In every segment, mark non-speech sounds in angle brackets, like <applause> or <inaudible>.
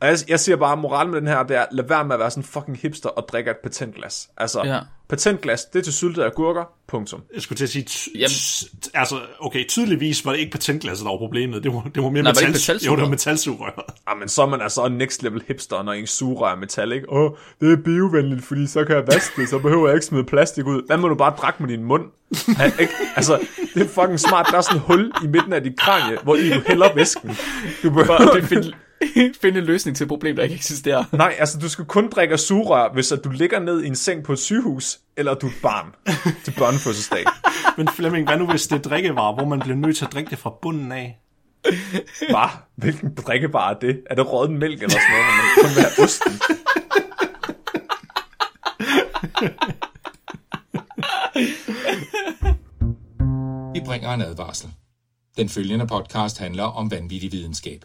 Og jeg, jeg siger bare, moralen med den her, det er, lad være med at være sådan fucking hipster og drikke et patentglas. Altså, Ja. patentglas, det er til syltede agurker, punktum. Jeg skulle til at sige, t- Jamen. t- altså, okay, tydeligvis var det ikke patentglasset, der var problemet. Det var, det var mere Nej, var det metal, ikke metalsugerør? jo, det var metalsugerør. Ah, men så er man altså next level hipster, når ens sugerør er metal, ikke? Åh, oh, det er biovenligt, fordi så kan jeg vaske det, så behøver jeg ikke smide plastik ud. Hvad må du bare drikke med din mund? Ja, ikke? Altså, det er fucking smart. Der er sådan et hul i midten af dit kranie, hvor i du hælder væsken. Du behøver... For at <laughs> finde, en løsning til et problem, der ikke eksisterer. Nej, altså du skal kun drikke af sugerør, hvis at du ligger ned i en seng på et sygehus, eller du er et barn <laughs> til børnefødselsdag. Men Flemming, hvad nu hvis det er drikkevarer, hvor man bliver nødt til at drikke det fra bunden af? Hvad? Hvilken drikkebar er det? Er det rådden mælk eller sådan noget, man kun vil have osten? Vi bringer en advarsel. Den følgende podcast handler om vanvittig videnskab.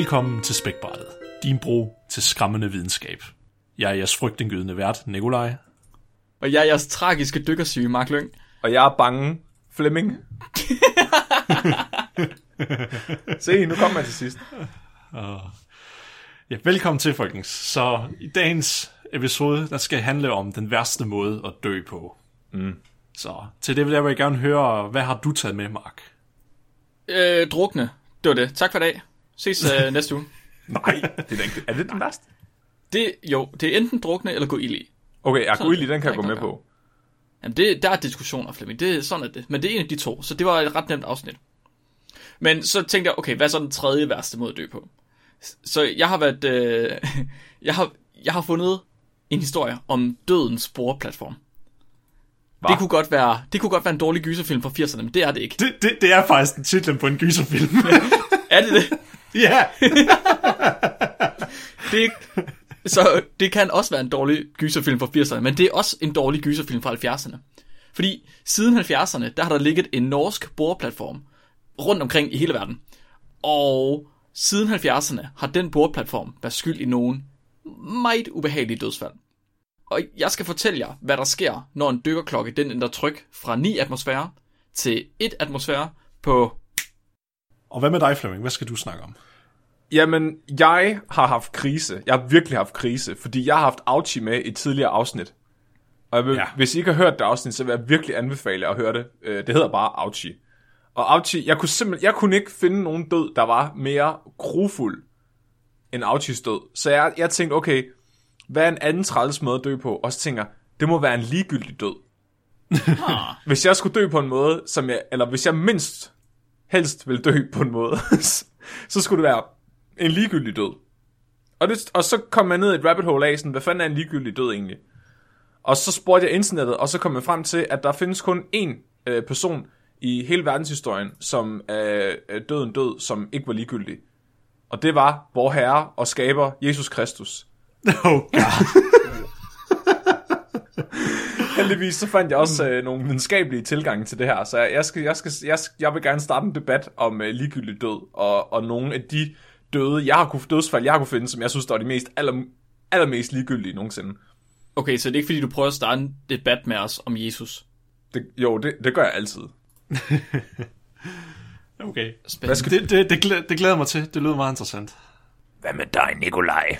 Velkommen til Spækbrættet, din bro til skræmmende videnskab. Jeg er jeres frygtindgydende vært, Nikolaj. Og jeg er jeres tragiske dykkersyge, Mark Lyng. Og jeg er bange. Flemming. <laughs> Se, nu kommer man til sidst. Ja, velkommen til, folkens. Så i dagens episode, der skal handle om den værste måde at dø på. Mm. Så til det vil jeg gerne høre, hvad har du taget med, Mark? Øh, drukne. Det var det. Tak for i dag. Ses øh, <laughs> næste uge. Nej, det er, ikke, er det den værste? Det, jo, det er enten drukne eller gå ild i. Okay, Arguili, den kan jeg gå med på. Jamen, det, der er diskussioner, Flemming. Det, sådan er det. Men det er en af de to, så det var et ret nemt afsnit. Men så tænkte jeg, okay, hvad er så den tredje værste måde at dø på? Så jeg har været... Øh, <laughs> jeg, har, jeg har fundet en historie om dødens sporeplatform. Det kunne, godt være, det kunne godt være en dårlig gyserfilm fra 80'erne, men det er det ikke. Det, det, det er faktisk den titlen på en gyserfilm. <laughs> Er det det? Ja! <laughs> det så det kan også være en dårlig gyserfilm fra 80'erne, men det er også en dårlig gyserfilm fra 70'erne. Fordi siden 70'erne, der har der ligget en norsk boreplatform rundt omkring i hele verden. Og siden 70'erne har den boreplatform været skyld i nogen meget ubehagelige dødsfald. Og jeg skal fortælle jer, hvad der sker, når en dykkerklokke den ændrer tryk fra 9 atmosfære til 1 atmosfære på... Og hvad med dig, Flemming? Hvad skal du snakke om? Jamen, jeg har haft krise. Jeg har virkelig haft krise, fordi jeg har haft Auchi med i et tidligere afsnit. Og jeg vil, Ja. hvis I ikke har hørt det afsnit, så vil jeg virkelig anbefale at høre det. Øh, Det hedder bare Auchi. Og Auchi, jeg kunne simpelthen, jeg kunne ikke finde nogen død, der var mere grufuld end Auchis død. Så jeg, jeg tænkte, okay, hvad er en anden træls måde at dø på? Og så tænker det må være en ligegyldig død. <laughs> hvis jeg skulle dø på en måde, som jeg, eller hvis jeg mindst helst vil dø på en måde, <laughs> så skulle det være en ligegyldig død. Og, det, og så kom man ned i et rabbit hole af, sådan, hvad fanden er en ligegyldig død egentlig? Og så spurgte jeg internettet, og så kom jeg frem til, at der findes kun én øh, person i hele verdenshistorien, som er øh, døden død, som ikke var ligegyldig. Og det var vor herre og skaber, Jesus Kristus. <laughs> Oh god. Heldigvis så fandt jeg også øh, nogle videnskabelige tilgange til det her, så jeg, skal, jeg, skal, jeg, skal, jeg vil gerne starte en debat om øh, ligegyldig død, og, og nogle af de døde, jeg har kunne, dødsfald, jeg har kunne finde, som jeg synes, der var de mest, aller, allermest ligegyldige nogensinde. Okay, så det er ikke fordi, du prøver at starte en debat med os om Jesus. Det, jo, det, det gør jeg altid. <laughs> Okay. Spændende. skal- Det, det, det, glæder, det glæder mig til. Det lyder meget interessant. Hvad med dig, Nikolaj?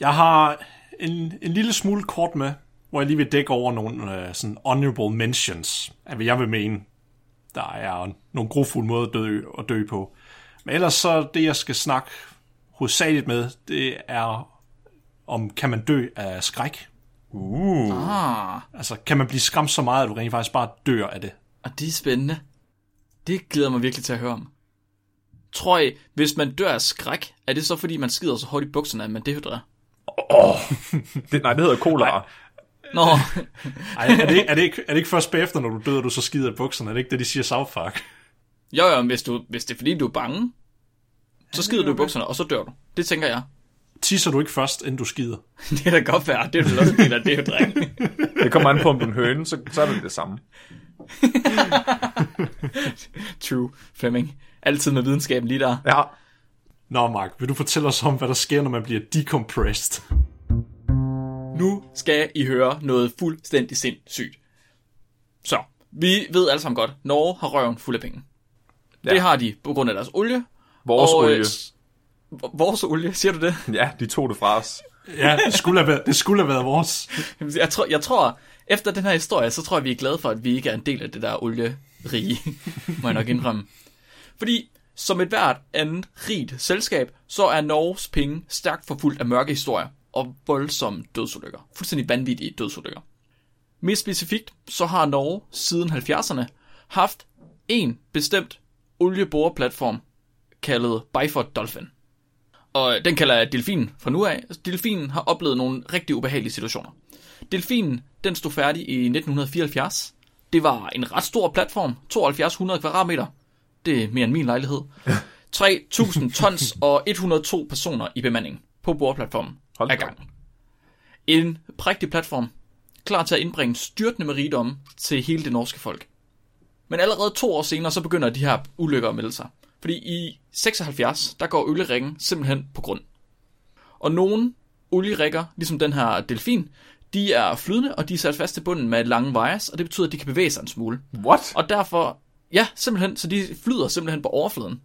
Jeg har en, en lille smule kort med, hvor jeg lige vil dække over nogle uh, sådan honorable mentions, af hvad jeg vil mene, der er nogle grofulde måder at dø, at dø på. Men ellers så det, jeg skal snakke hovedsageligt med, det er, om kan man dø af skræk? Uh. Ah, Altså, kan man blive skræmt så meget, at du rent faktisk bare dør af det? og det er spændende. Det glæder mig virkelig til at høre om. Tror I, hvis man dør af skræk, er det så fordi, man skider så hårdt i bukserne, at man dehydrerer? <laughs> Det, nej, det hedder kolera. Nå, Ej, er, det, ikke- er, det ikke, er det ikke først bagefter, når du dør, du så skider i bukserne? Er det ikke det, de siger South Park? jo jo, hvis, du, hvis det er fordi, du er bange, så skider du i bukserne, og så dør du. Det tænker jeg. Tisser du ikke først, inden du skider? <laughs> Det er da godt være. Det er vel også en del af det, er jo dreng. <laughs> Det kommer an på, om du er en høne, så, så er det det samme. <laughs> True, Flemming. Altid med videnskaben lige der. Ja. Nå, Mark, vil du fortælle os om, hvad der sker, når man bliver decompressed? Nu skal I høre noget fuldstændig sindssygt. Så, vi ved alle sammen godt, Norge har røven fuld af penge. Ja. Det har de på grund af deres olie. Vores og, øh, olie. v- Vores olie, siger du det? Ja, de tog det fra os. Ja, det skulle have været, det skulle have været vores. <laughs> Jeg tror, jeg tror, efter den her historie, så tror jeg, vi er glade for, at vi ikke er en del af det der olierige, <laughs> må jeg nok indrømme. Fordi som et hvert andet rigt selskab, så er Norges penge stærkt forfulgt af mørke historier og voldsomme dødsulykker. Fuldstændig vanvittige dødsulykker. Mere specifikt, så har Norge siden 70'erne haft en bestemt olieboreplatform, kaldet Byford Dolphin. Og den kalder jeg Delfin fra nu af. Delfinen har oplevet nogle rigtig ubehagelige situationer. Delfinen, den stod færdig i 1974. Det var en ret stor platform, 7200 kvadratmeter. Det er mere end min lejlighed. <laughs> 3000 tons og 102 personer i bemanding på bordplatformen Hold er da op. gang. En prægtig platform, klar til at indbringe styrtende med rigdom til hele det norske folk. Men allerede to år senere, så begynder de her ulykker at melde sig. Fordi i 76, der går olieringen simpelthen på grund. Og nogle olierigger, ligesom den her delfin, de er flydende, og de er sat fast til bunden med lange wires, og det betyder, at de kan bevæge sig en smule. What? Og derfor, ja, simpelthen, så de flyder simpelthen på overfladen.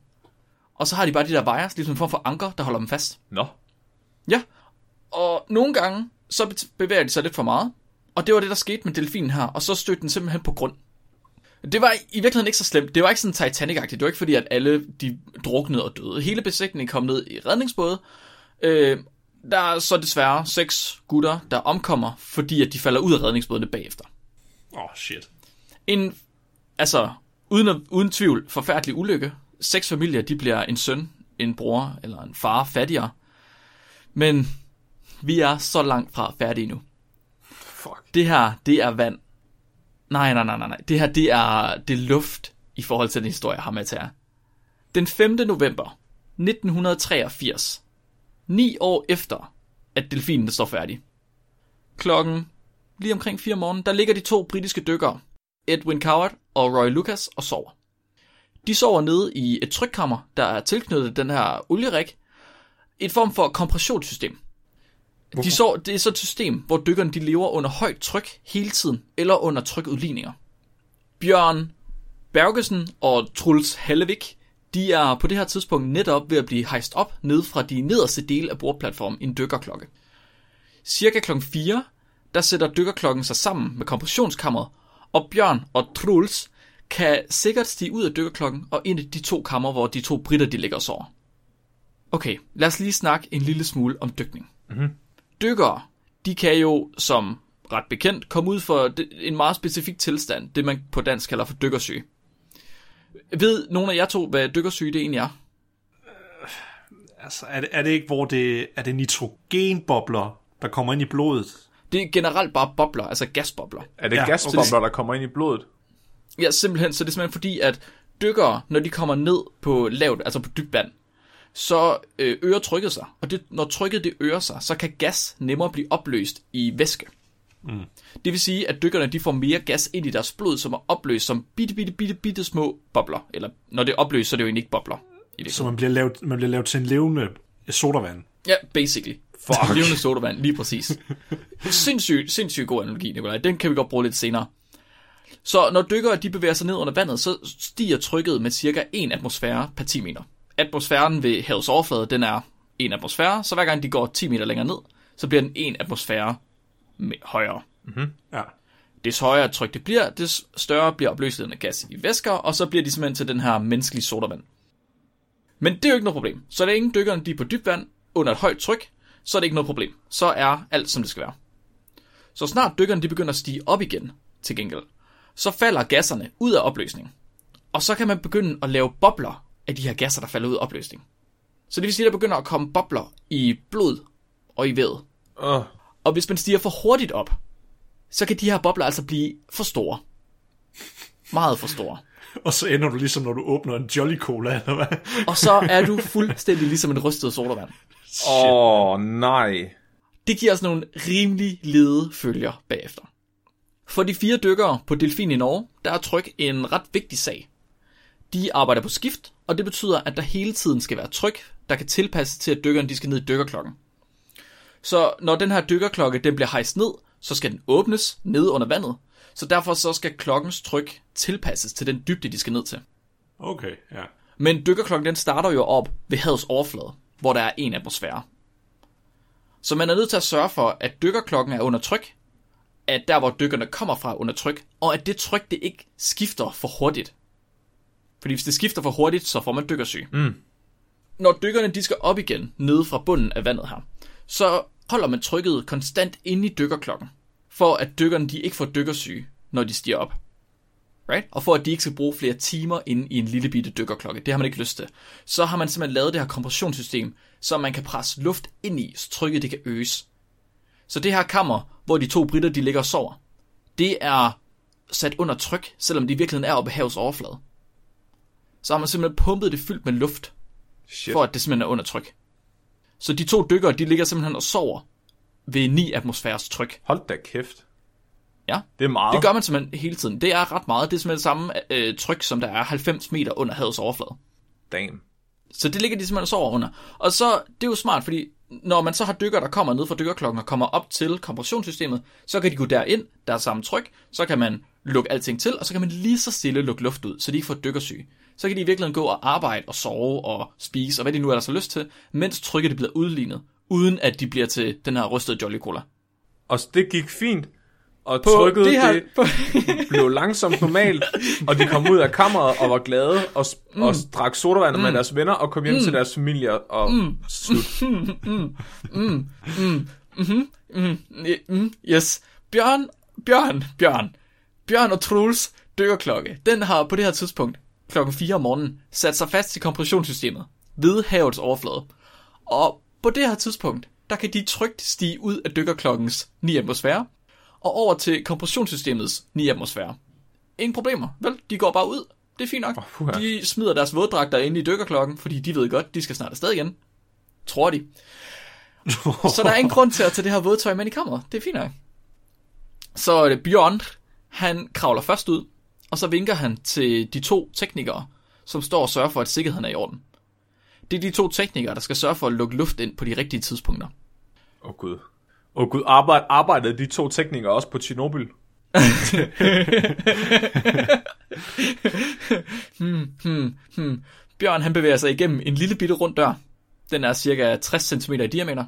Og så har de bare de der wires, ligesom en form for anker, der holder dem fast. Nå. Ja, og nogle gange, så be- bevæger de sig lidt for meget. Og det var det, der skete med delfinen her, og så stødte den simpelthen på grund. Det var i virkeligheden ikke så slemt. Det var ikke sådan Titanic-agtigt. Det var ikke fordi, at alle de druknede og døde. Hele besætningen kom ned i redningsbåde. Øh, der er så desværre seks gutter, der omkommer, fordi at de falder ud af redningsbådene bagefter. Åh, oh, shit. En, altså, uden, uden tvivl, forfærdelig ulykke. Seks familier, de bliver en søn, en bror eller en far fattigere. Men vi er så langt fra færdige nu. Fuck. Det her, det er vand. Nej, nej, nej, nej, nej. Det her, det er, det er luft i forhold til den historie, jeg har med til jer. Den 5. november 1983, ni år efter, at delfinen står færdig. Klokken lige omkring 4 om morgenen, der ligger de to britiske dykkere, Edwin Coward og Roy Lucas, og sover. De sover nede i et trykkammer, der er tilknyttet den her olierig. Et form for kompressionssystem. De så, det er så et system, hvor dykkerne de lever under højt tryk hele tiden, eller under trykudligninger. Bjørn Bergesen og Truls Hellevik, de er på det her tidspunkt netop ved at blive hejst op ned fra de nederste dele af bordplatformen i en dykkerklokke. Cirka kl. 4, der sætter dykkerklokken sig sammen med kompressionskammeret, og Bjørn og Truls kan sikkert stige ud af dykkerklokken og ind i de to kammer, hvor de to britter de ligger og sover. Okay, lad os lige snakke en lille smule om dykning. Dykkere, de kan jo som ret bekendt komme ud for en meget specifik tilstand, det man på dansk kalder for dykkersyge. Ved nogle af jer to, hvad dykkersyge det egentlig er? Altså, er det, er det ikke, hvor det er det nitrogenbobler, der kommer ind i blodet? Det er generelt bare bobler, altså gasbobler. Er det Ja, gasbobler, der kommer ind i blodet? Ja, simpelthen, så det er simpelthen fordi, at dykkere, når de kommer ned på lavt, altså på dybt vand, så øh, øger trykket sig. Og det, når trykket det øger sig, så kan gas nemmere blive opløst i væske. Mm. Det vil sige, at dykkerne de får mere gas ind i deres blod, som er opløst som bitte, bitte, bitte, bitte små bobler. Eller når det er opløst, så er det jo egentlig ikke bobler. I det. Så man bliver lavet, man bliver lavet til en levende sodavand. Ja, basically. Fuck. Levende sodavand, lige præcis. sindssygt, sindssygt god analogi, Nikolaj. Den kan vi godt bruge lidt senere. Så når dykkere de bevæger sig ned under vandet, så stiger trykket med cirka 1 atmosfære per 10 meter. Atmosfæren ved havets overflade, den er 1 atmosfære, så hver gang de går 10 meter længere ned, så bliver den 1 atmosfære højere. Ja. Des højere tryk det bliver, des større bliver opløsheden af gas i væsker, og så bliver de simpelthen til den her menneskelige sodavand. Men det er jo ikke noget problem. Så længe dykkerne de er på dybt vand under et højt tryk, så er det ikke noget problem. Så er alt som det skal være. Så snart dykkerne de begynder at stige op igen, til gengæld, så falder gasserne ud af opløsning. Og så kan man begynde at lave bobler af de her gasser, der falder ud af opløsning. Så det vil sige, at der begynder at komme bobler i blod og i vævet. Uh, Og hvis man stiger for hurtigt op, så kan de her bobler altså blive for store. Meget for store. <laughs> Og så ender du ligesom, når du åbner en Jolly Cola, eller hvad? Og så er du <laughs> fuldstændig ligesom en rystet sodavand. Åh, oh, nej. Det giver os nogle rimelig lede følger bagefter. For de fire dykkere på Delfin i Norge, der er tryk en ret vigtig sag. De arbejder på skift, og det betyder, at der hele tiden skal være tryk, der kan tilpasse til, at dykkerne de skal ned i dykkerklokken. Så når den her dykkerklokke den bliver hejst ned, så skal den åbnes nede under vandet, så derfor så skal klokkens tryk tilpasses til den dybde, de skal ned til. Okay, ja. Men dykkerklokken den starter jo op ved havets overflade, hvor der er en atmosfære. Så man er nødt til at sørge for, at dykkerklokken er under tryk, at der hvor dykkerne kommer fra er under tryk, og at det tryk det ikke skifter for hurtigt. Fordi hvis det skifter for hurtigt, så får man dykkersyge. Mm. Når dykkerne de skal op igen, nede fra bunden af vandet her, så holder man trykket konstant inde i dykkerklokken, for at dykkerne de ikke får dykkersyge, når de stiger op. Right? Og for at de ikke skal bruge flere timer inde i en lille bitte dykkerklokke, det har man ikke lyst til, så har man simpelthen lavet det her kompressionssystem, så man kan presse luft ind i, så trykket det kan øges. Så det her kammer, hvor de to britter de ligger og sover, det er sat under tryk, selvom de i virkeligheden er oppe ved havets overflade. Så har man simpelthen pumpet det fyldt med luft, Shit. for at det simpelthen er under tryk. Så de to dykkere, de ligger simpelthen og sover ved 9 atmosfæres tryk. Hold da kæft. Ja. Det er meget. Det gør man simpelthen hele tiden. Det er ret meget. Det er simpelthen samme øh, tryk, som der er 90 meter under havets overflade. Damn. Så det ligger de simpelthen og sover under. Og så, det er jo smart, fordi når man så har dykker, der kommer ned fra dykkerklokken og kommer op til kompressionssystemet, så kan de gå derind, der er samme tryk, så kan man lukke alting til, og så kan man lige så stille lukke luft ud, så de ikke får dykkersyge. Så kan de i virkeligheden gå og arbejde og sove og spise, og hvad de nu ellers har lyst til, mens trykket det bliver udlignet, uden at de bliver til den her rystede Jolly Cola. Og det gik fint. Og På trykket det her- det blev langsomt normalt, og de kom ud af kammeret og var glade og, mm. og drak sodavand mm. med deres venner og kom hjem mm. til deres familier og mm. slut. <laughs> Mm, yes. Bjørn, Bjørn, Bjørn. Bjørn og Truls dykkerklokke. Den har på det her tidspunkt, klokken 4 om morgenen, sat sig fast i kompressionssystemet ved havets overflade. Og på det her tidspunkt, der kan de trygt stige ud af dykkerklokkens 9 atmosfære, og over til kompressionssystemets 9 atmosfære. Ingen problemer, vel? De går bare ud. Det er fint nok. puha. De smider deres våddragter ind i dykkerklokken, fordi de ved godt, de skal snart afsted igen. Tror de. Så der er ingen grund til at tage det her vådtøj med i kammeret. Det er fint nok. Så øh, Bjørn, han kravler først ud, og så vinker han til de to teknikere, som står og sørger for, at sikkerheden er i orden. Det er de to teknikere, der skal sørge for at lukke luft ind på de rigtige tidspunkter. Åh oh, gud. Åh oh, gud, Arbejde, arbejdede de to teknikere også på Tjernobyl? <laughs> Hmm, hmm, hmm. Bjørn han bevæger sig igennem en lille bitte rund dør. Den er cirka 60 cm i diameter.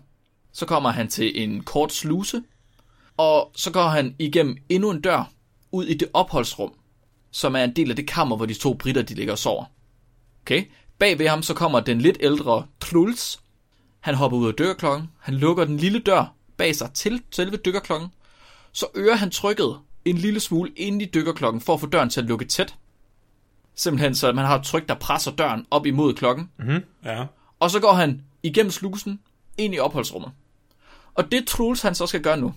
Så kommer han til en kort sluse, og så går han igennem endnu en dør ud i det opholdsrum, som er en del af det kammer, hvor de to britter de ligger og sover. Okay? Bag ved ham så kommer den lidt ældre Truls. Han hopper ud af dørklokken, Han lukker den lille dør bag sig til selve dykkerklokken. Så øger han trykket en lille smule ind i dykkerklokken for at få døren til at lukke tæt. Simpelthen så man har et tryk, der presser døren op imod klokken. Ja. Og så går han igennem slusen ind i opholdsrummet. Og det Truls han så skal gøre nu,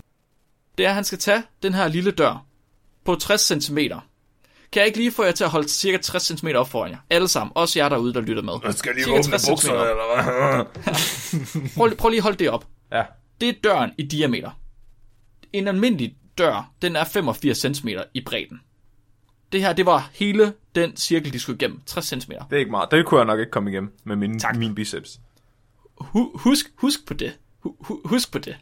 det er, at han skal tage den her lille dør på 60 cm. Kan jeg ikke lige få jer til at holde cirka 60 cm op foran jer? Alle sammen, også jer derude, der lytter med. Skal de Cirka åbne 60 bukserne, centimeter. eller hvad? <laughs> Prøv, prøv lige at holde det op. ja. Det er døren i diameter. En almindelig dør, den er 85 cm i bredden. Det her, det var hele den cirkel, de skulle igennem. 60 cm. Det er ikke meget. Det kunne jeg nok ikke komme igennem med min, min biceps. Hu- husk, husk på det. Hu- hu- husk på det.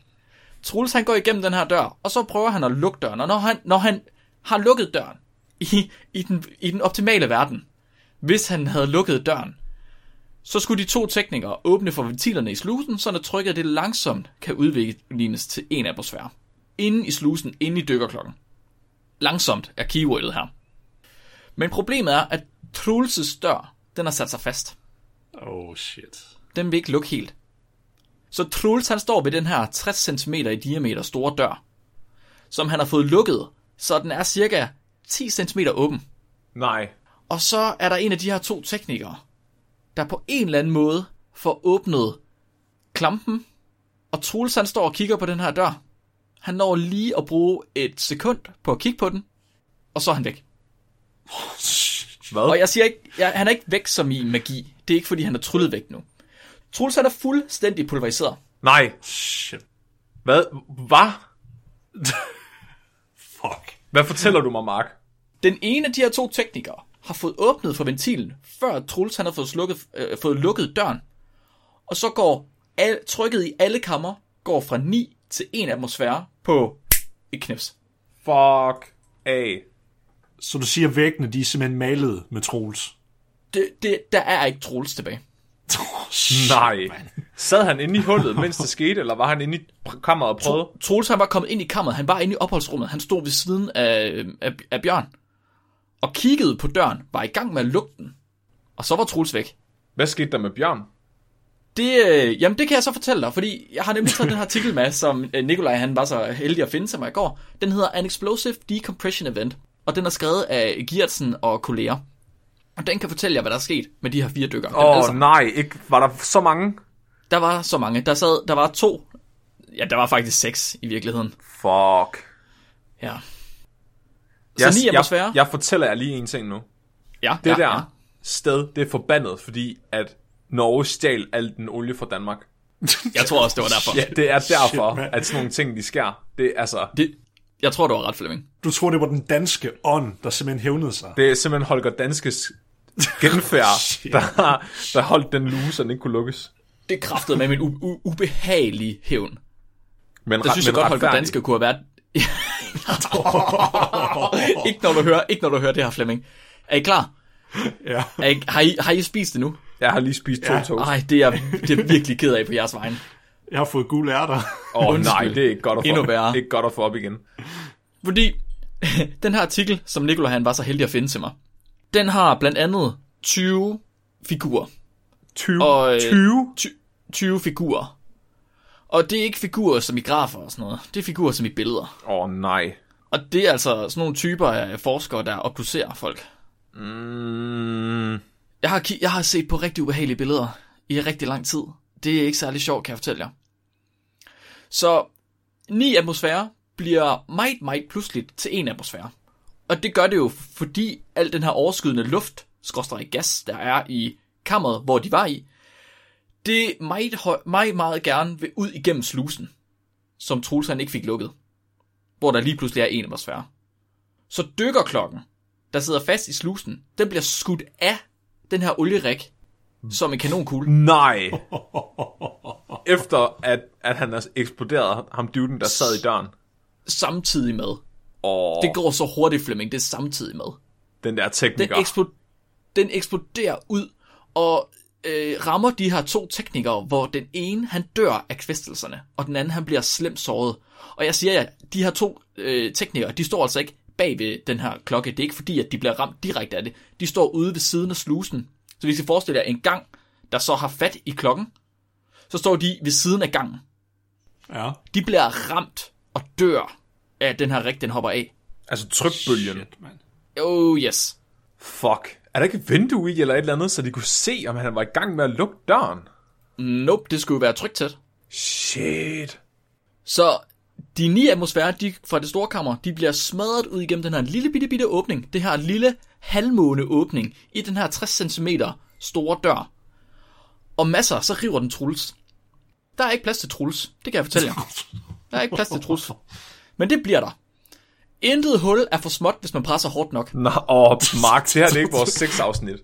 Troels han går igennem den her dør, og så prøver han at lukke døren. Og når han, når han har lukket døren i, i, den, i den optimale verden, hvis han havde lukket døren, så skulle de to teknikere åbne for ventilerne i slusen, så trykket det langsomt kan udvikles til en atmosfære. Inde i slusen, inde i dykkerklokken. Langsomt er keywordet her. Men problemet er, at Troelses dør, den har sat sig fast Oh shit. den vil ikke lukke helt. Så Truls han står ved den her 60 cm i diameter store dør, som han har fået lukket, så den er cirka 10 cm åben. Nej. Og så er der en af de her to teknikere, der på en eller anden måde får åbnet klampen, og Truls han står og kigger på den her dør. Han når lige at bruge et sekund på at kigge på den, og så er han væk. Hvad? Og jeg siger ikke, jeg, han er ikke væk som i magi. Det er ikke, fordi han er tryllet væk nu. Troels han er fuldstændig pulveriseret. Nej. Shit. Hvad? Hvad? <laughs> Fuck. Hvad fortæller du mig, Mark? Den ene af de her to teknikere har fået åbnet for ventilen, før Troels han har fået, slukket, øh, fået lukket døren. Og så går al, trykket i alle kammer går fra 9 til 1 atmosfære på et knips. Fuck af. Så du siger, at væggene de er simpelthen malet med Troels? Det, det, der er ikke Troels tilbage. <laughs> Nej. Sad han inde i hullet, mens det skete, eller var han inde i kammeret og prøvede? Troels han var kommet ind i kammeret, han var inde i opholdsrummet, han stod ved siden af, af, af Bjørn, og kiggede på døren, var i gang med at lukke den, og så var Troels væk. Hvad skete der med Bjørn? Det, øh, jamen det kan jeg så fortælle dig, fordi jeg har nemlig taget den her artikel med, som øh, Nikolaj han var så heldig at finde til mig i går. Den hedder An Explosive Decompression Event, og den er skrevet af Giertsen og kolleger. Og den kan fortælle jer, hvad der er sket med de her fire dykker. Åh oh, nej, ikke, var der så mange? Der var så mange. Der, sad, der var to. Ja, der var faktisk seks i virkeligheden. Fuck. Ja. Jeg, Så ni atmosfære. jeg, jeg fortæller jer lige en ting nu. ja, Det ja, der Ja. sted, det er forbandet, fordi at Norge stjal al den olie fra Danmark. <laughs> Jeg tror også, det var derfor. Ja, det er derfor, mand. at sådan nogle ting, de sker. Det er altså, Det, jeg tror, det var ret, Flemming. Du tror, det var den danske ånd, der simpelthen hævnede sig? det er simpelthen Holger Danskes genfærd, <laughs> Shit. der, der holdt den lue, så den ikke kunne lukkes. Det kræftede med min u- u- ubehagelige hævn. Men, Der synes jeg men godt, Holger. Danske kunne have været... <laughs> <laughs> ikke, når du hører, ikke når du hører det her, Flemming. Er I klar? <laughs> Ja. Er I, har, I, har I spist det nu? Jeg har lige spist to Ja. toast. Nej, det er, det er virkelig ked af på jeres vegne. Jeg har fået gule ærter. Åh oh, nej, det er ikke godt at få, Endnu værre. ikke godt at få op igen. Fordi <laughs> den her artikel, som Nikolaj han var så heldig at finde til mig, den har blandt andet 20 figurer. 20? Og, øh, 20? 20 figurer. Og det er ikke figurer som i grafer og sådan noget. Det er figurer som i billeder. Åh oh, nej. Og det er altså sådan nogle typer af forskere, der obducerer folk. Mm, Jeg har, jeg har set på rigtig ubehagelige billeder i rigtig lang tid. Det er ikke særlig sjovt, kan jeg fortælle jer. Så 9 atmosfære bliver meget, meget pludseligt til 1 atmosfære. Og det gør det jo, fordi al den her overskydende luft, skorstræk gas, der er i kammeret, hvor de var i, det meget, meget, meget gerne vil ud igennem slusen, som Troels han ikke fik lukket, hvor der lige pludselig er 1 atmosfære. Så dykkerklokken, der sidder fast i slusen, den bliver skudt af den her olierik som en kanonkugle. nej. <laughs> Efter at, at han har eksploderet ham dyven, der sad i døren. Samtidig med. Og Det går så hurtigt, Flemming. Det er samtidig med. den der Den, tekniker. eksplo- den eksploderer ud og øh, rammer de her to teknikere, hvor den ene han dør af kvæstelserne, og den anden han bliver slemt såret. Og jeg siger jer, de her to øh, teknikere, de står altså ikke bag ved den her klokke. Det er ikke fordi, at de bliver ramt direkte af det. De står ude ved siden af slusen. Så hvis I forestiller jer en gang, der så har fat i klokken, så står de ved siden af gangen. Ja. De bliver ramt og dør af den her rig, den hopper af. Altså trykbølgen. Shit, man. Oh yes. Fuck. Er der ikke et vindue i eller et eller andet, så de kunne se, om han var i gang med at lukke døren? Nope, det skulle jo være trygt tæt. Shit. Så de ni atmosfærer de, fra det store kammer, de bliver smadret ud igennem den her lille bitte bitte åbning. Det her lille halvmåne åbning i den her 60 cm store dør. Og masser, så river den Truls. Der er ikke plads til Truls, det kan jeg fortælle jer. Der er ikke plads til Truls. Men det bliver der. Intet hul er for småt, hvis man presser hårdt nok. Nå, og Mark, det her det er ikke vores seks afsnit.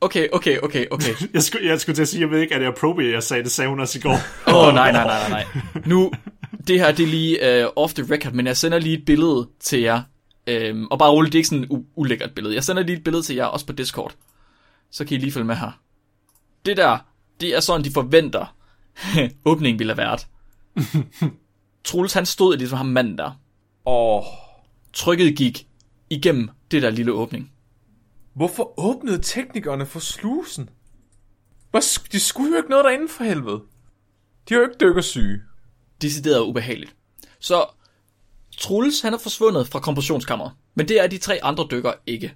Okay, okay, okay, okay. <laughs> Jeg skulle, jeg skulle til at sige, jeg ved ikke, er det appropriate, jeg sagde, det sagde hun også i går. Åh, oh, nej, nej, nej, nej, nej. Nu, det her, det er lige uh, off the record, men jeg sender lige et billede til jer. Um, og bare roligt, det er ikke sådan et u- ulækkert billede. Jeg sender lige et billede til jer, også på Discord. Så kan I lige følge med her. Det der, det er sådan, de forventer, <laughs> åbningen ville have været. <laughs> Troels, han stod ligesom ham manden der. Åh, Trykket gik igennem det der lille åbning. hvorfor åbnede teknikerne for slusen? De skulle jo ikke noget derinde for helvede. De er jo ikke dykkersyge. decideret ubehageligt. Så Truls, han er forsvundet fra kompressionskammeret, men det er de tre andre dykker ikke.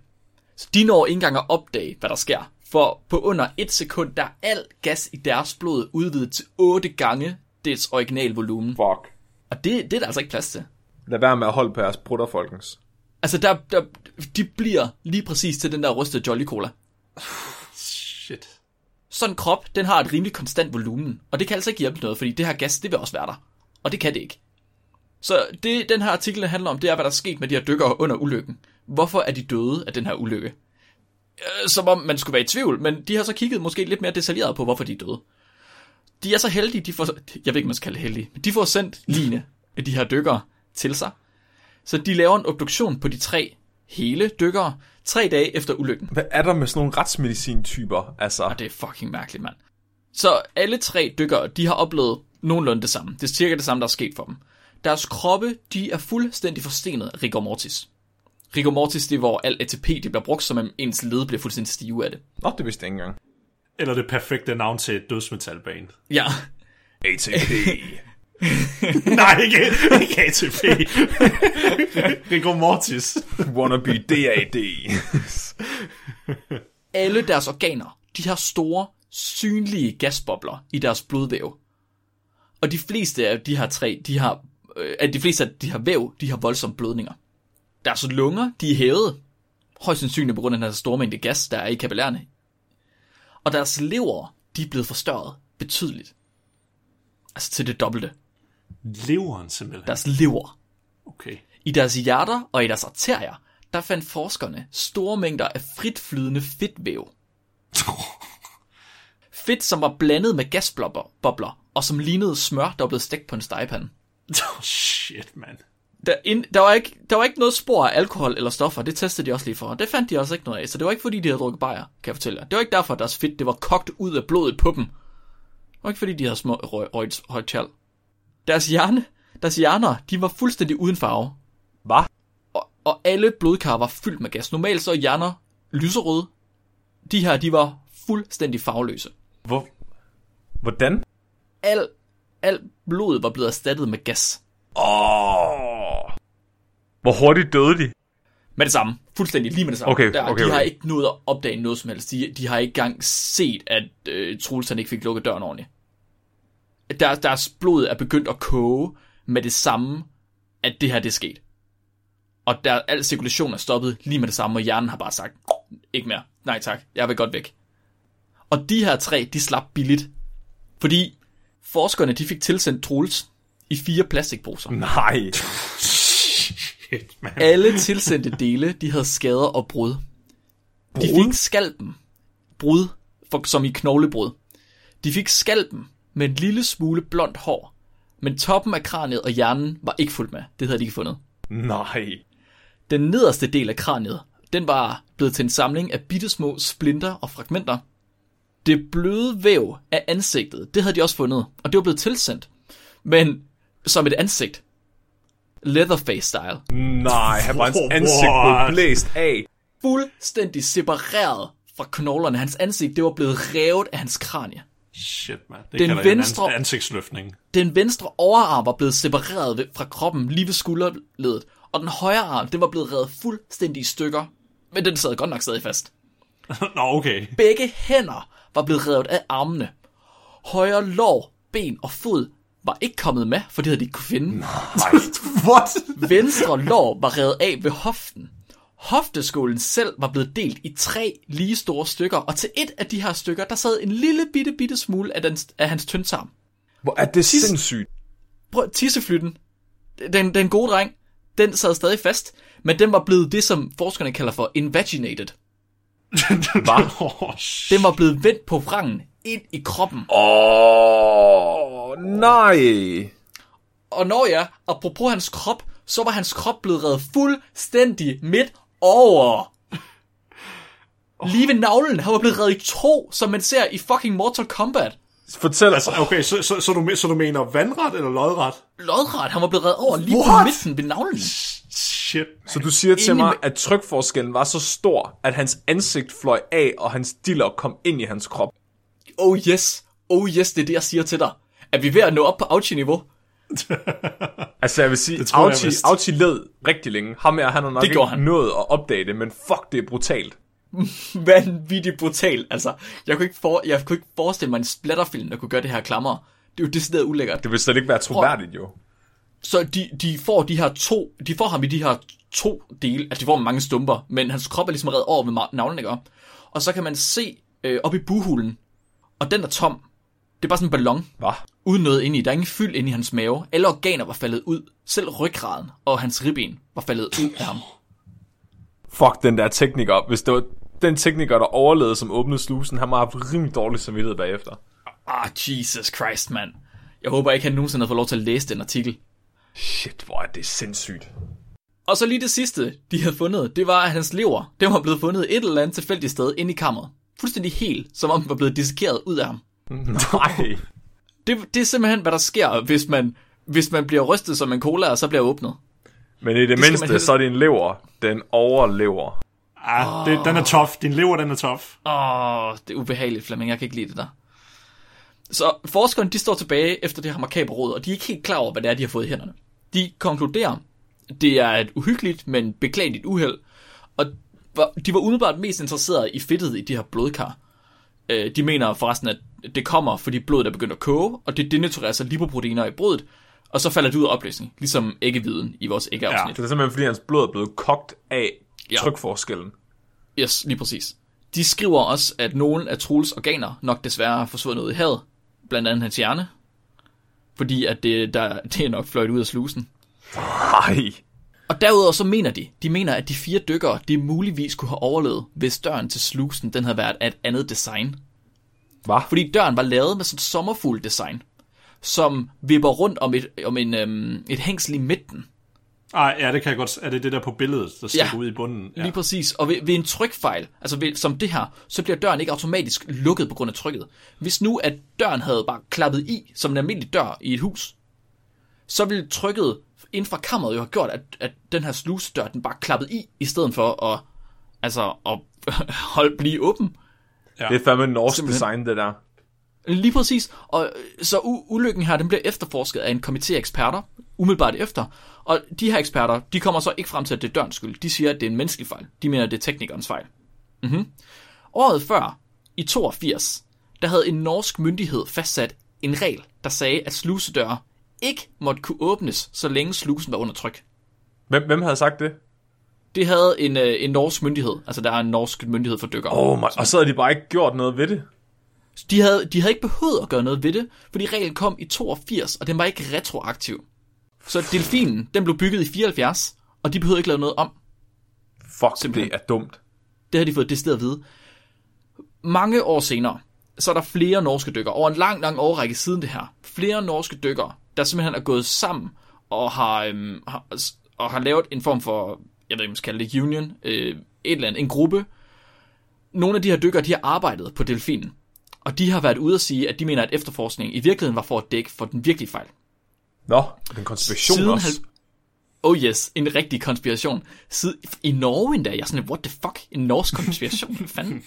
Så de når ikke engang at opdage, hvad der sker. For på under et sekund, der er al gas i deres blod udvidet til 8 gange dets original volumen. Fuck. Og det, det er der altså ikke plads til. Lad være med at holde på jeres brutter, folkens. Altså, der, der, de bliver lige præcis til den der rystede Jolly Cola. Shit. Sådan en krop, den har et rimelig konstant volumen, og det kan altså ikke hjælpe noget, fordi det her gas, det vil også være der. Og det kan det ikke. Så det, den her artikel handler om, det er, hvad der er sket med de her dykkere under ulykken. Hvorfor er de døde af den her ulykke? Øh, Som om man skulle være i tvivl, men de har så kigget måske lidt mere detaljeret på, hvorfor de er døde. De er så heldige, de får, jeg ved ikke, man skal kalde det heldige, men de får sendt line af de her dykkere til sig. Så de laver en obduktion på de tre hele dykkere, tre dage efter ulykken. Hvad er der med sådan nogle retsmedicin-typer? Altså, Og det er fucking mærkeligt, mand. Så alle tre dykkere, de har oplevet nogenlunde det samme. Det er cirka det samme, der er sket for dem. Deres kroppe, de er fuldstændig forstenet af rigor mortis. Rigor mortis, det er, hvor al ATP det bliver brugt, så man ens led bliver fuldstændig stive af det. Nå, det vidste jeg ikke engang. Eller det perfekte navn til et dødsmetalband. Ja, ATP. <laughs> <laughs> Nej, ikke, ikke ATP. <laughs> Rigor Mortis. Wannabe DAD. alle deres organer, de har store, synlige gasbobler i deres blodvæv. Og de fleste af de her tre, de har, øh, at de fleste af de her væv, de har voldsomme blødninger. Deres lunger, de er hævet, højst sandsynligt på grund af den her store mængde gas, der er i kapillærerne. Og deres lever, de er blevet forstørret betydeligt. Altså til det dobbelte. Leveren simpelthen. Deres lever. Okay. I deres hjerter og i deres arterier, der fandt forskerne store mængder af fritflydende fedtvæv. <laughs> Fedt, som var blandet med gasbobler, bobler, og som lignede smør, der var blevet stegt på en stegepande. <laughs> Shit, man. Der, ind, der, var ikke, der var ikke noget spor af alkohol eller stoffer, det testede de også lige for, og det fandt de også ikke noget af, så det var ikke fordi, de havde drukket bajer, kan jeg fortælle jer. Det var ikke derfor, at deres fedt det var kogt ud af blodet på dem. Det var ikke fordi, de havde små røg, røg, højt tjal. Deres hjerne, deres hjerner, de var fuldstændig uden farve, Hvad? og, og alle blodkar var fyldt med gas. Normalt så er hjerner lyserøde. De her, de var fuldstændig farveløse. Hvor? Hvordan? Al, al blod var blevet erstattet med gas. Åh. Hvor hurtigt døde de? Med det samme. Fuldstændig lige med det samme. Okay, Der, okay, de har ikke nået at opdage noget som helst. De, de har ikke engang set, at øh, Troels ikke fik lukket døren ordentligt. Der, deres blod er begyndt at koge med det samme, at det her det er sket. Og der, al cirkulation er stoppet lige med det samme, og hjernen har bare sagt, ikke mere. Nej tak, jeg vil godt væk. Og de her tre, de slap billigt. Fordi forskerne, de fik tilsendt Troels i fire plastikposer. Nej. Shit, man. Alle tilsendte dele, de havde skader og brud. De fik skalpen. Brud, for, som i knoglebrud. De fik skalpen med en lille smule blondt hår. Men toppen af kraniet og hjernen var ikke fuldt med. Det havde de ikke fundet. Nej. Den nederste del af kraniet, den var blevet til en samling af bittesmå splinter og fragmenter. Det bløde væv af ansigtet, det havde de også fundet, og det var blevet tilsendt. Men som et ansigt. Leatherface-style. Nej, han var hans ansigt blev blæst af. fuldstændig separeret fra knoglerne. Hans ansigt, det var blevet revet af hans kranie. Shit, man. Det Den en venstre- ans- ansigtsløftning. Den venstre overarm var blevet separeret fra kroppen lige ved skulderledet, og den højre arm, den var blevet revet fuldstændig i stykker. Men den sad godt nok stadig fast. <laughs> Nå, okay. Begge hænder var blevet revet af armene. Højre lår, ben og fod var ikke kommet med, for det havde de ikke kunne finde. <laughs> What? Venstre lår var revet af ved hoften. Hofteskålen selv var blevet delt i tre lige store stykker, og til et af de her stykker, der sad en lille bitte, bitte smule af, den, af hans tyndtarm. Hvor er det sindssygt. Prøv tisseflytten. Den, den gode dreng, den sad stadig fast, men den var blevet det, som forskerne kalder for invaginated. <laughs> Hvad? oh, shit. Den var blevet vendt på vrangen ind i kroppen. Åh, nej. Og når jeg, apropos hans krop, så var hans krop blevet reddet fuldstændig midt over. Lige ved navlen. Han var blevet reddet i to, som man ser i fucking Mortal Kombat. Fortæl os. Altså, okay, så, så, så, du, så du mener vandret eller lodret? Lodret, han var blevet reddet over lige på What? midten ved navlen. Shit. Så du siger til mig, at trykforskellen var så stor, at hans ansigt fløj af, og hans diller kom ind i hans krop. Oh yes, oh yes, det er det, jeg siger til dig. Er vi ved at nå op på Auchi-niveau? <laughs> Altså jeg vil sige, vist. Auchi led rigtig længe. Ham her, han har nok Det gjorde ikke han. nået at opdage det, men fuck, det er brutalt. <laughs> Vanvittigt brutal. Altså, jeg kunne, ikke for, jeg kunne ikke forestille mig en splatterfilm, der kunne gøre det her klammer. Det er jo decideret ulækkert. Det vil slet ikke være troværdigt jo. Så de, de får de her to, de får ham i de her to dele, altså de får mange stumper, men hans krop er ligesom reddet over ved ma- navlen, ikke? Og så kan man se øh, op i buhulen, og den er tom. Det er bare sådan en ballon, Hvad? Uden noget inde i. Der er ingen fyld inde i hans mave. Alle organer var faldet ud. Selv ryggraden og hans ribben var faldet ud af ham. Fuck den der tekniker. Hvis det var den tekniker, der overlevede, som åbnede slusen, han må have haft rimelig dårlig samvittighed bagefter. Ah, Jesus Christ, mand. Jeg håber ikke, han nogensinde har fået lov til at læse den artikel. Shit, hvor er det sindssygt. Og så lige det sidste, de havde fundet, det var, at hans lever, den var blevet fundet et eller andet tilfældigt sted inde i kammeret. Fuldstændig helt, som om den var blevet dissekeret ud af ham. <laughs> Nej. Det, det er simpelthen, hvad der sker, hvis man, hvis man bliver rystet som en cola, og så bliver åbnet. Men i det, det man mindste, helst- så er din lever, den overlever. Ah, det, den er tough. Din lever, den er tough. Åh, det er ubehageligt, Flemming. Jeg kan ikke lide det der. Så forskerne, de står tilbage efter det her makabre råd, og de er ikke helt klar over, hvad det er, de har fået i hænderne. De konkluderer, det er et uhyggeligt, men beklageligt uheld, og var- de var umiddelbart mest interesserede i fedtet i de her blodkar. Øh, De mener forresten, at det kommer, fordi blodet er begyndt at koge, og det denaturerer sig lipoproteiner i blodet, og så falder det ud af opløsning, ligesom æggeviden i vores æggeafsnit. Det er simpelthen, fordi hans blod er blevet kogt af Ja. trykforskellen. Yes, lige præcis. De skriver også, at nogle af Troels organer nok desværre er forsvundet ud i havet, blandt andet hans hjerne, fordi at det, der, <laughs> det er nok fløjt ud af slusen. Nej. Og derudover så mener de, de mener, at de fire dykkere, de muligvis kunne have overlevet, hvis døren til slusen, den havde været af et andet design. Hvad? Fordi døren var lavet med sådan et sommerfugl design, som vipper rundt om et, om en, øhm, et hængsel i midten. Ah, ja, det kan jeg godt... Er det det der på billedet, der stikker Ja. ud i bunden? Ja. Lige præcis. Og ved, ved en trykfejl, altså ved, som det her, så bliver døren ikke automatisk lukket på grund af trykket. Hvis nu, at døren havde bare klappet i, som en almindelig dør i et hus, så ville trykket inden fra kammeret jo have gjort, at, at den her slusedør, den bare klappet i, i stedet for at, altså, at <laughs> holde, blive åben. Ja. Det er fandme norsk Simpelthen. design, det der. Lige præcis. Og så u- ulykken her, den bliver efterforsket af en komité af eksperter, umiddelbart efter. Og de her eksperter, de kommer så ikke frem til, at det er dørens skyld. De siger, at det er en menneskelig fejl. De mener, at det er teknikernes fejl. Mm-hmm. Året før, i 82, der havde en norsk myndighed fastsat en regel, der sagde, at slusedøre ikke måtte kunne åbnes, så længe slusen var under tryk. Hvem, hvem havde sagt det? Det havde en, øh, en norsk myndighed. Altså, der er en norsk myndighed for dykkere. Oh my, og så havde de bare ikke gjort noget ved det. De havde, de havde ikke behøvet at gøre noget ved det, fordi reglen kom i 82, og den var ikke retroaktiv. Så delfinen, den blev bygget i 74, og de behøvede ikke lave noget om. Fuck, Simpelthen. det er dumt. Det har de fået decideret at vide. Mange år senere, så er der flere norske dykkere, over en lang, lang årrække siden det her, flere norske dykkere, der simpelthen er gået sammen og har, øhm, har, og har lavet en form for, jeg ved ikke, om man skal kalde det union, øh, et eller andet, en gruppe. Nogle af de her dykkere, de har arbejdet på delfinen, og de har været ude at sige, at de mener, at efterforskningen i virkeligheden var for at dække for den virkelige fejl. Nå, den konspiration Siden også. halv- Oh yes, en rigtig konspiration. Sid- I Norge endda, jeg er sådan, lidt, what the fuck, en norsk konspiration, hvad fanden?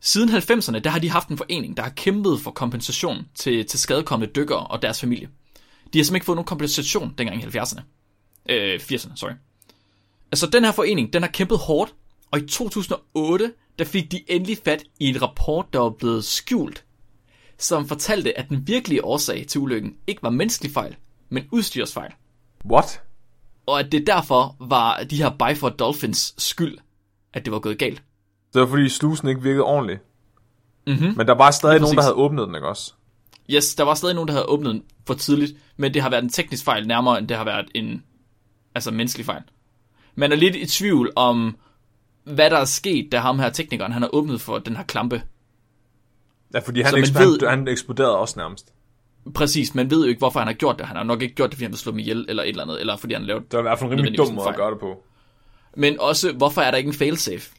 Siden 90'erne, der har de haft en forening, der har kæmpet for kompensation til, til skadekommende dykkere og deres familie. De har simpelthen ikke fået nogen kompensation dengang i 70'erne. Øh, 80'erne, sorry. Altså, den her forening, den har kæmpet hårdt, og i 2008, der fik de endelig fat i en rapport, der var blevet skjult, som fortalte, at den virkelige årsag til ulykken ikke var menneskelig fejl, men udstyrsfejl What? og at det derfor var de her Byford Dolphins skyld, at det var gået galt. Det var fordi slusen ikke virkede ordentligt. Mhm. Men der var stadig nogen, der havde åbnet den, ikke også? Yes, der var stadig nogen, der havde åbnet den for tidligt, men det har været en teknisk fejl nærmere, end det har været en altså menneskelig fejl. Man er lidt i tvivl om, hvad der er sket, da ham her teknikeren, han har åbnet for den her klampe. Ja, fordi han, eksp- ved- han, eksploderede også nærmest. Præcis, man ved jo ikke, hvorfor han har gjort det. Han har nok ikke gjort det, fordi han vil slå dem ihjel, eller et eller andet, eller fordi han lavet... Det var i hvert fald en rimelig dum måde at gøre det på. Men også, hvorfor er der ikke en failsafe?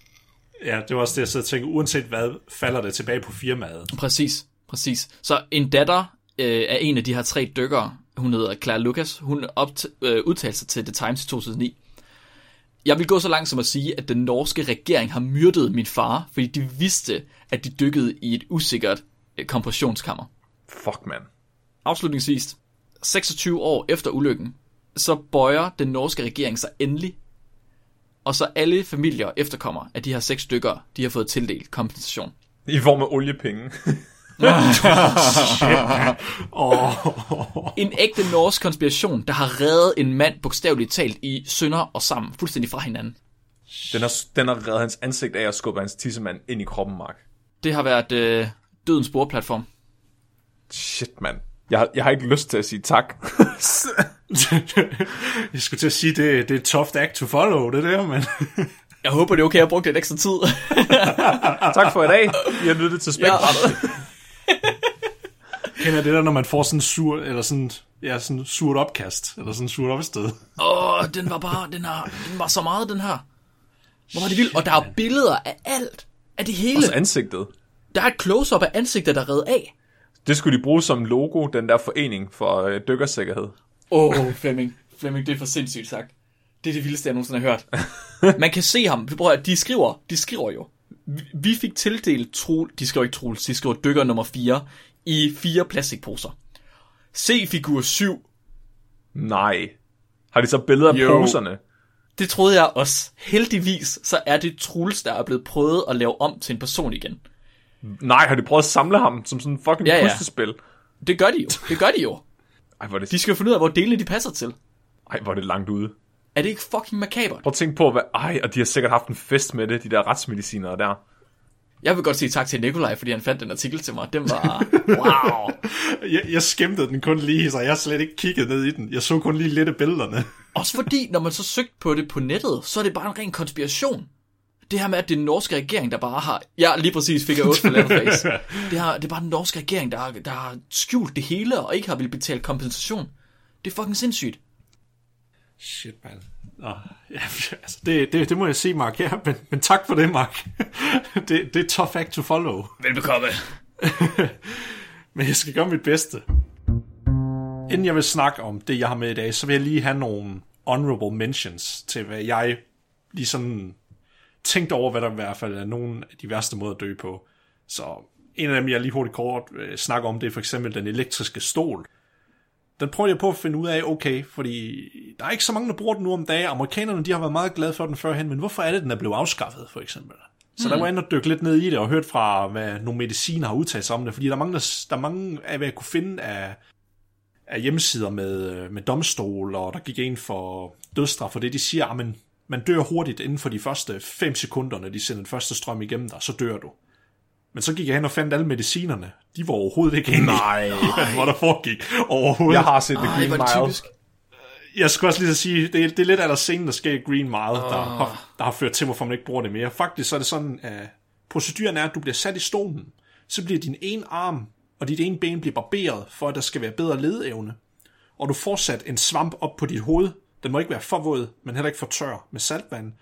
Ja, det var også det, jeg så tænkte, uanset hvad, falder det tilbage på firmaet. Præcis, præcis. Så en datter øh, af en af de her tre dykkere, hun hedder Claire Lucas, hun opt- øh, udtalte sig til The Times i 2009. Jeg vil gå så langt som at sige, at den norske regering har myrdet min far, fordi de vidste, at de dykkede i et usikkert øh, kompressionskammer. Fuck, man. Afslutningsvis, 26 år efter ulykken, så bøjer den norske regering sig endelig, og så alle familier efterkommer af de her seks stykker, de har fået tildelt kompensation. I form af oliepenge. <laughs> oh, En ægte norsk konspiration, der har reddet en mand bogstaveligt talt i sønder og sammen, fuldstændig fra hinanden. Den har, den har reddet hans ansigt af at skubbe hans tissemand ind i kroppen, Mark. Det har været øh, dødens boreplatform. Shit, mand. Jeg, har- jeg har ikke lyst til at sige tak. <laughs> jeg skulle til at sige, det, det er et tough act to follow, det der, men... Jeg håber, det er okay, at jeg brugte lidt ekstra tid. tak for i dag. Har lyttet til Spektrum. Kender det der, når man får sådan sur, eller sådan, ja, sådan surt opkast, eller sådan surt opsted. Åh, den var bare, den, har, den var så meget, den her. Hvor var det vildt. Og der er billeder af alt. Af det hele. Også ansigtet. Der er et close-up af ansigtet, der er reddet af. Det skulle de bruge som logo, den der forening for øh, dykkersikkerhed. Åh, oh, Flemming. Flemming, det er for sindssygt sagt. Det er det vildeste, jeg nogensinde har hørt. <laughs> Man kan se ham. Prøv at, de skriver, de skriver jo. Vi- fik tildelt Trul, de skriver ikke Truls, de skriver dykker nummer 4 i fire plastikposer. Se figur 7. Nej. Har de så billeder af Jo. poserne? Det troede jeg også. Heldigvis, så er det Truls, der er blevet prøvet at lave om til en person igen. Nej, har de prøvet at samle ham som sådan en fucking Ja, ja, puslespil? Det gør de jo. Det gør de jo. Ej, hvor det, De skal finde ud af, hvor delene de passer til. ej, hvor er det langt ude. Er det ikke fucking makabert? Prøv at tænke på, hvad... Ej, og de har sikkert haft en fest med det, de der retsmedicinere der. Jeg vil godt sige tak til Nikolaj, fordi han fandt den artikel til mig. Den var... <laughs> Wow. Jeg, jeg skæmtede den kun lige, så jeg har slet ikke kigget ned i den. Jeg så kun lige lidt af billederne. <laughs> Også fordi, når man så søgte på det på nettet, så er det bare en ren konspiration. Det her med, at det er den norske regering, der bare har... Ja, lige præcis fik jeg 8 for Leatherface. <laughs> Det, har, det er bare den norske regering, der har, der har skjult det hele, og ikke har vil betale kompensation. Det er fucking sindssygt. Shit, man. Nå, ja, <laughs> altså, det, det, det må jeg sige, Mark. Ja, men, men tak for det, Mark. <laughs> Det, det er tough act to follow. Velbekomme. <laughs> Men jeg skal gøre mit bedste. Inden jeg vil snakke om det, jeg har med i dag, så vil jeg lige have nogle honorable mentions til, hvad jeg lige sådan tænkte over, hvad der i hvert fald er nogle af de værste måder at dø på. Så en af dem, jeg lige hurtigt kort øh, snakker om, det er for eksempel den elektriske stol. Den prøver jeg på at finde ud af, okay, fordi der er ikke så mange, der bruger den nu om dagen. Amerikanerne, de har været meget glade for den førhen, men hvorfor er det, den er blevet afskaffet, for eksempel? Så der var jeg og dykke lidt ned i det, og hørt fra, hvad nogle mediciner har udtalt sig om det, fordi der er mange, der, der er mange af, hvad jeg kunne finde af, af hjemmesider med, øh, med domstol, og der gik ind for dødsstraf for det. De siger, at man, man dør hurtigt inden for de første 5 sekunder, når de sender den første strøm igennem dig, så dør du. Men så gik jeg hen og fandt alle medicinerne. De var overhovedet ikke inde Nej. <laughs> hvor der foregik overhovedet. Jeg har set The Green Mile. typisk. Jeg skulle også lige så sige, det er, det er lidt af der scene, der sker i Green Mile, der, har, der har ført til, hvorfor man ikke bruger det mere. Faktisk så er det sådan, at proceduren er, at du bliver sat i stolen, så bliver din ene arm og dit ene ben bliver barberet, for at der skal være bedre ledeevne. Og du får sat en svamp op på dit hoved. Den må ikke være for våd, men heller ikke for tør med saltvand.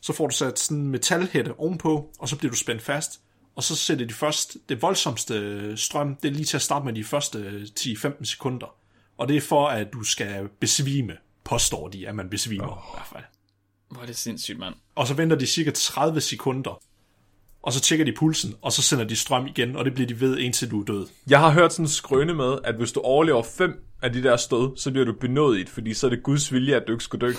Så får du sat sådan en metalhætte ovenpå, og så bliver du spændt fast. Og så sætter de først, det voldsomste strøm, det er lige til at starte med de første 10-15 sekunder. Og det er for, at du skal besvime, påstår de, at man besvimer oh. i hvert fald. Hvor er det sindssygt, mand. Og så venter de cirka 30 sekunder, og så tjekker de pulsen, og så sender de strøm igen, og det bliver de ved, indtil du er død. Jeg har hørt sådan en skrøne med, at hvis du overlever fem af de der stød, så bliver du benådigt, fordi så er det Guds vilje, at du ikke skal dø.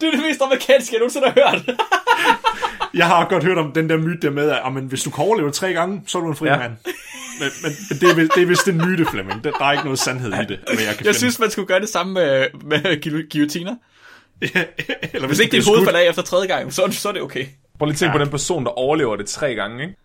Det er det mest amerikanske, jeg nogensinde har hørt. <laughs> Jeg har godt hørt om den der myte der med, at jamen, hvis du kan overleve tre gange, så er du en fri ja. Mand. Men, men, men det, er, vel- det er vist en myte, Flemming. Der, er ikke noget sandhed i det, hvad jeg kan Jeg finde. synes, man skulle gøre det samme med, med guil- guillotiner. <laughs> Eller Hvis ikke dit hoved falder af efter tredje gang, så, så er det okay. Prøv lige at tænke Ja. på den person, der overlever det tre gange, ikke?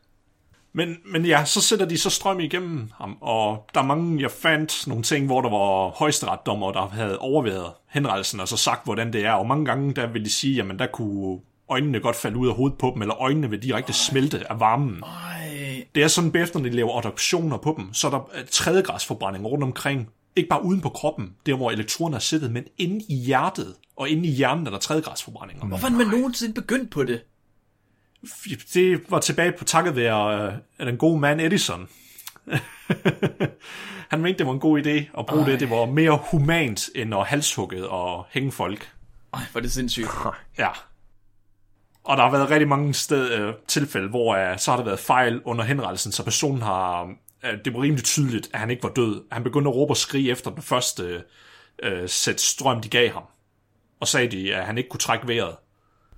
Men, men ja, så sætter de så strøm igennem ham, og der er mange, jeg fandt nogle ting, hvor der var højesteretdommer, der havde overvejet henrettelsen, og så sagt, hvordan det er, og mange gange, der vil de sige, jamen der kunne øjnene godt falde ud af hovedet på dem, eller øjnene vil direkte smelte af varmen. Ej. Det er sådan, når de laver adoptioner på dem, så er der øh, tredjegradsforbrænding rundt omkring. Ikke bare uden på kroppen, der hvor elektroner er siddet, men inde i hjertet, og inde i hjernen er der tredjegradsforbrændinger. Hvorfor er man nogensinde begyndt på det? Det var tilbage på takket være øh, den gode mand Edison. <laughs> Han mente, det var en god idé at bruge Ej. det. Det var mere humant end at halshugge og hænge folk. Ej, hvor det sindssygt. Ja. Og der har været rigtig mange sted, øh, tilfælde, hvor øh, så har der været fejl under henrettelsen, så personen har... Øh, det var rimelig tydeligt, at han ikke var død. Han begyndte at råbe og skrige efter den første øh, sæt strøm, de gav ham. Og sagde de, at han ikke kunne trække vejret.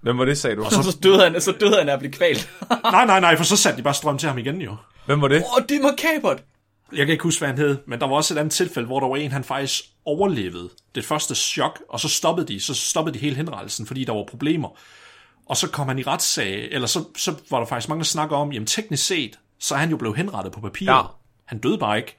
Hvem var det, sagde du? Så, så, døde han, så døde han af at blive kvalt. <laughs> nej, nej, nej, for så satte de bare strøm til ham igen jo. Hvem var det? Åh, det er makabert. Jeg kan ikke huske, hvad han hed, men der var også et andet tilfælde, hvor der var en, han faktisk overlevede det første chok, og så stoppede de, så stoppede de hele henrettelsen, fordi der var problemer. Og så kom han i retssag, eller så, så var der faktisk mange, der snakker om, jamen teknisk set, så er han jo blevet henrettet på papir. Ja. Han døde bare ikke.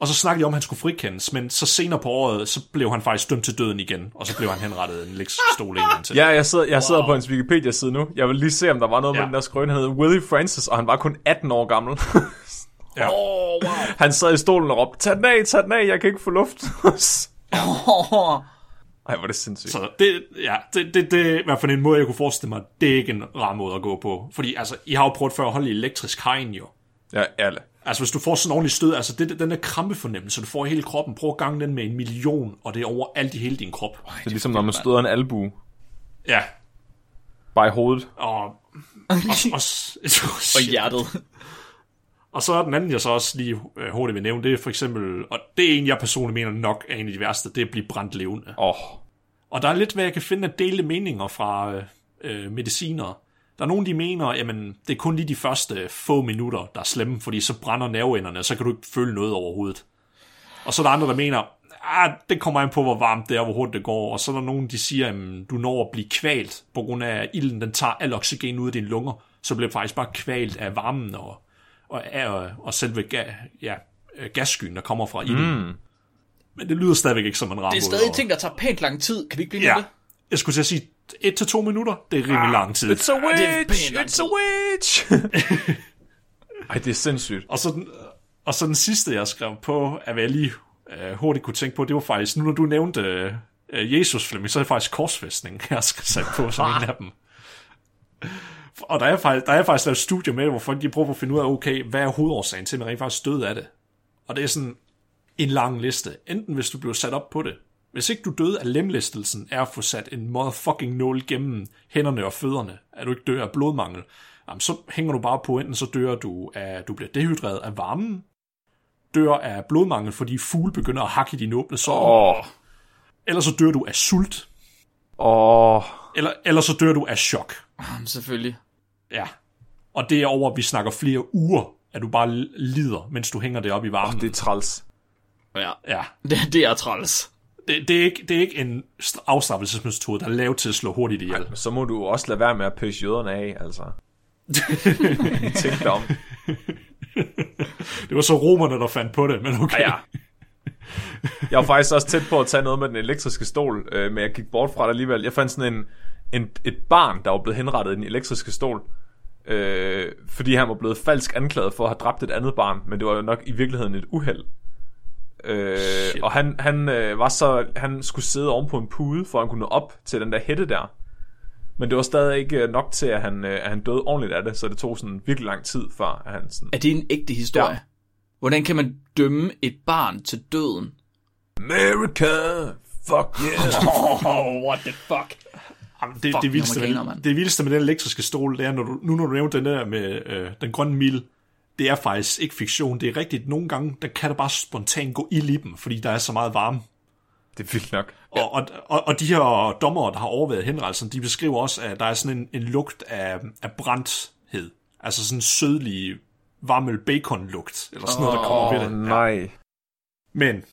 Og så snakkede de om, at han skulle frikendes, men så senere på året, så blev han faktisk dømt til døden igen, og så blev han henrettet en elektrisk stol en gang til. Ja, jeg sidder, jeg sidder på hans Wikipedia-side nu. Jeg vil lige se, om der var noget ja. Med den der skrøn. Han hed Willie Francis, og han var kun 18 år gammel. <laughs> ja. Åh, wow. han sad i stolen og råbte, tag den af, tag den af, jeg kan ikke få luft. Åh, <laughs> Ej, hvor er det sindssygt. Så det, ja, det, det, det er i hvert fald en måde, jeg kunne forestille mig, det er ikke en rar måde at gå på. Fordi altså, I har jo prøvet før at holde i elektrisk hegn jo. Ja, alle. Altså hvis du får sådan en ordentlig stød, altså det, den der krampefornemmelse, du får i hele kroppen, prøv at gange den med en million, og det er over alt i hele din krop. Det er ligesom, når man støder en albu. Ja, Bare i hovedet. og, og, og, og hjertet. og så er den anden, jeg så også lige øh, hurtigt vil nævne, det er for eksempel, og det er en, jeg personligt mener nok er en af de værste, det er at blive brændt levende. Åh, oh, Og der er lidt, hvad jeg kan finde af dele meninger fra øh, øh, medicinere. Der er nogen, de mener, jamen, det er kun lige de første få minutter, der er slemme, fordi så brænder nerveenderne, og så kan du ikke føle noget overhovedet. Og så er der andre, der mener, ah, det kommer an på, hvor varmt det er, hvor hurtigt det går. Og så er der nogen, de siger, at du når at blive kvalt, på grund af, at ilden den tager al oxygen ud af dine lunger. Så bliver du faktisk bare kvalt af varmen og, og, og, og selve ga, ja, øh, gasskyen, der kommer fra ilden. Mm. Men det lyder stadigvæk ikke som en rar Det er stadig ting, der tager pænt lang tid. Kan vi ikke blive Ja, med det? jeg skulle til at sige, et til to minutter, det er rimelig lang tid. it's a er witch! lang It's a witch! <laughs> Ej, det er sindssygt. Og så den, og så den sidste, jeg skrev på, at jeg lige øh, hurtigt kunne tænke på, det var faktisk, nu når du nævnte øh, Jesus Flemming, så er det faktisk korsfæstning, <laughs> jeg skal sætte på som en af dem. Og der er faktisk, der er faktisk lavet studier med hvor folk de prøver at finde ud af, okay, hvad er hovedårsagen til, at man rent faktisk døde af det? Og det er sådan en lang liste. Enten hvis du bliver sat op på det. Hvis ikke du døde af lemlæstelsen, er at få sat en motherfucking nål gennem hænderne og fødderne, at du ikke dør af blodmangel, jamen, så hænger du bare på, enten så dør du af, du bliver dehydreret af varmen, dør af blodmangel, fordi fugle begynder at hakke i dine åbne sår, oh, eller så dør du af sult, åh. Oh. eller, eller så dør du af chok. Jamen, selvfølgelig. Ja. Og det er over, at vi snakker flere uger, at du bare lider, mens du hænger deroppe i varmen. Det er træls. Ja, Ja. <laughs> det, det er træls. Det, det, er ikke, det er ikke en st- afstraffelsesmetode, der er lavet til at slå hurtigt ihjel. Så må du også lade være med at pøse jøderne af, altså. <laughs> Tænk dig om. Det var så romerne, der fandt på det, men okay. Ja, ja. Jeg var faktisk også tæt på at tage noget med den elektriske stol, øh, men jeg gik bort fra det alligevel. Jeg fandt sådan en, en, et barn, der var blevet henrettet i den elektriske stol, øh, fordi han var blevet falsk anklaget for at have dræbt et andet barn, men det var jo nok i virkeligheden et uheld. Øh, og han, han øh, var så han skulle sidde oven på en pude for at han kunne nå op til den der hætte der. Men det var stadig ikke øh, nok til at han, øh, at han døde ordentligt af det, så det tog sådan virkelig lang tid før at han sådan Er det en ægte historie? Ja. Hvordan kan man dømme et barn til døden? America, fuck yeah. <laughs> Oh, what the fuck? Jamen, det, Fuck, det, vildeste med, det vildeste med den elektriske stol, det er, når du, nu når du nævnte den der med øh, den grønne mil, det er faktisk ikke fiktion. Det er rigtigt. Nogle gange, der kan der bare spontant gå ild i dem, fordi der er så meget varme. det er vildt nok. Og, og, og, og de her dommere, der har overvejet henrettelsen, de beskriver også, at der er sådan en, en lugt af, af brændthed. Altså sådan en sødlig varmel bacon lugt, eller sådan noget, der kommer ved det. nej. Men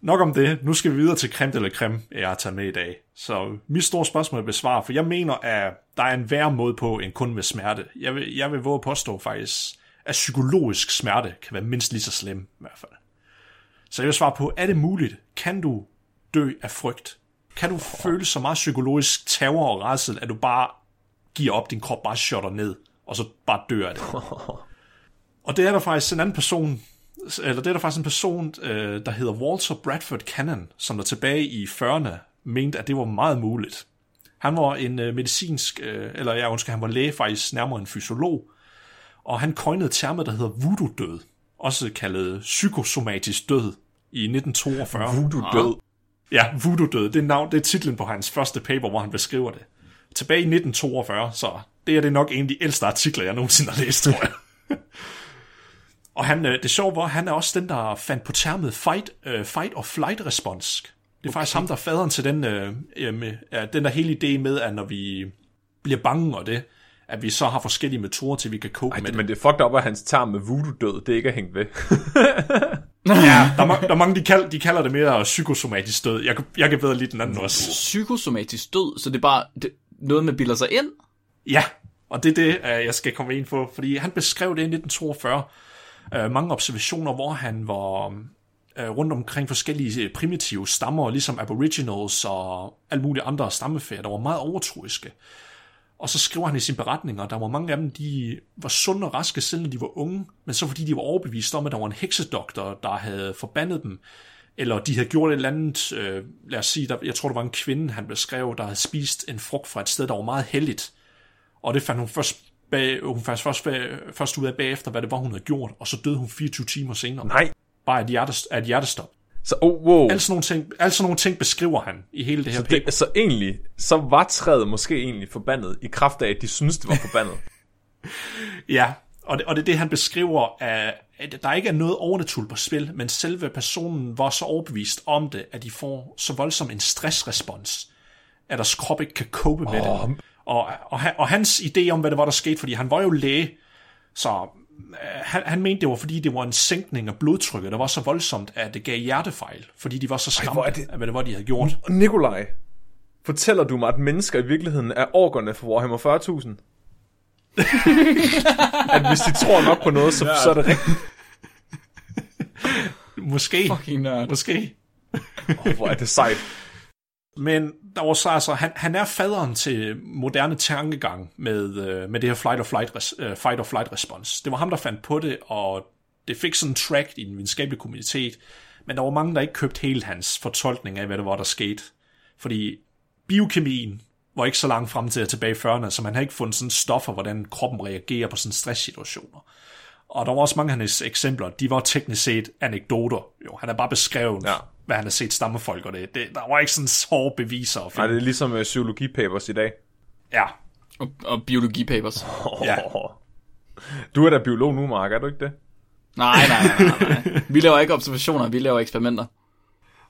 nok om det. Nu skal vi videre til creme eller creme, jeg har taget med i dag. Så mit store spørgsmål er besvaret, for jeg mener, at der er en værre måde på end kun med smerte. Jeg vil, jeg vil våge at påstå faktisk, at psykologisk smerte kan være mindst lige så slem i hvert fald. Så jeg vil svare på, er det muligt? Kan du dø af frygt? Kan du føle så meget psykologisk terror og rædsel, at du bare giver op, din krop bare shutter ned, og så bare dør af det? Og det er der faktisk en anden person, eller det er der faktisk en person, øh, der hedder Walter Bradford Cannon, som der tilbage i 40'erne mente, at det var meget muligt. Han var en øh, medicinsk, øh, eller jeg ønsker, han var læge faktisk nærmere en fysiolog, og han coinede termet, der hedder voodoo-død, også kaldet psykosomatisk død, i 1942. Voodoo død. Ja, voodoo-død, det er, navn, det er titlen på hans første paper, hvor han beskriver det. Tilbage i 1942, så det er det nok en af de ældste artikler, jeg nogensinde har læst, tror jeg. <laughs> Og han, øh, det sjove var, han er også den, der fandt på termet fight, uh, fight or flight response. Det er faktisk ham, der er faderen til den, øh, øh, den der hele idé med, at når vi bliver bange og det, at vi så har forskellige metoder til, vi kan cope Ej, med det, men det er fucked up, at hans tarm med voodoo-død, det ikke er hængt ved. <laughs> Ja, der er, der er mange, de, kald, de kalder det mere psykosomatisk død. Jeg, kan- jeg kan bedre lide den anden også. Psykosomatisk død, så det er bare det, noget, man bilder sig ind. Ja, og det er det, øh, jeg skal komme ind på, fordi han beskrev det i 1942. øh, Mange observationer, hvor han var øh, rundt omkring forskellige primitive stammer, ligesom aboriginals og alle mulige andre stammefærd, der var meget overtroiske. Og så skriver han i sine beretninger, at der var mange af dem, de var sunde og raske, selvom de var unge, men så fordi de var overbevist om, at der var en heksedoktor, der havde forbandet dem, eller de havde gjort et eller andet, øh, lad os sige, der, jeg tror, der var en kvinde, han beskrev, der havde spist en frugt fra et sted, der var meget heldigt. Og det fandt hun først, bag, hun fandt først, bag, først ud af bagefter, hvad det var, hun havde gjort, og så døde hun 24 timer senere. Nej. Bare et, hjertes, af et hjertestop. Så, oh, wow. Alle sådan, nogle ting, alle sådan nogle ting beskriver han i hele det her Så, paper. det, så egentlig, så var træet måske egentlig forbandet, i kraft af, at de synes det var forbandet. <laughs> Ja, og det, og det er det, han beskriver, at, at der ikke er noget overnaturligt på spil, men selve personen var så overbevist om det, at de får så voldsom en stressrespons, at deres krop ikke kan cope med Åh. det. Og, og, han- og hans idé om, hvad det var, der skete, fordi han var jo læge, så han, han mente, det var fordi, det var en sænkning af blodtrykket, der var så voldsomt, at det gav hjertefejl, fordi de var så skræmte det- af, hvad det var, de havde gjort. Og Nikolaj, fortæller du mig, at mennesker i virkeligheden er orkerne for Warhammer 40.000? <laughs> at hvis de tror nok på noget, så, så er det rigtigt. Måske. Fucking nørd. Måske. Oh, hvor er det sejt. Men der var så altså, han, han er faderen til moderne tankegang med, øh, med det her flight or flight, res, øh, fight or flight response. Det var ham, der fandt på det, og det fik sådan en track i den videnskabelige kommunitet, men der var mange, der ikke købte hele hans fortolkning af, hvad det var, der skete. Fordi biokemien var ikke så langt frem til at tilbage i 40'erne, så man havde ikke fundet sådan stoffer, hvordan kroppen reagerer på sådan stresssituationer. Og der var også mange af hans eksempler, de var teknisk set anekdoter. Jo, han har bare beskrevet, Ja hvad han har set stammefolk, og det, det, der var ikke sådan hårde beviser. at Nej, det er ligesom uh, psykologipapers i dag. Ja, Og, og biologipapers. Ja. Du er da biolog nu, Mark, er du ikke det? Nej, nej, nej, nej, nej. Vi laver ikke observationer, vi laver eksperimenter.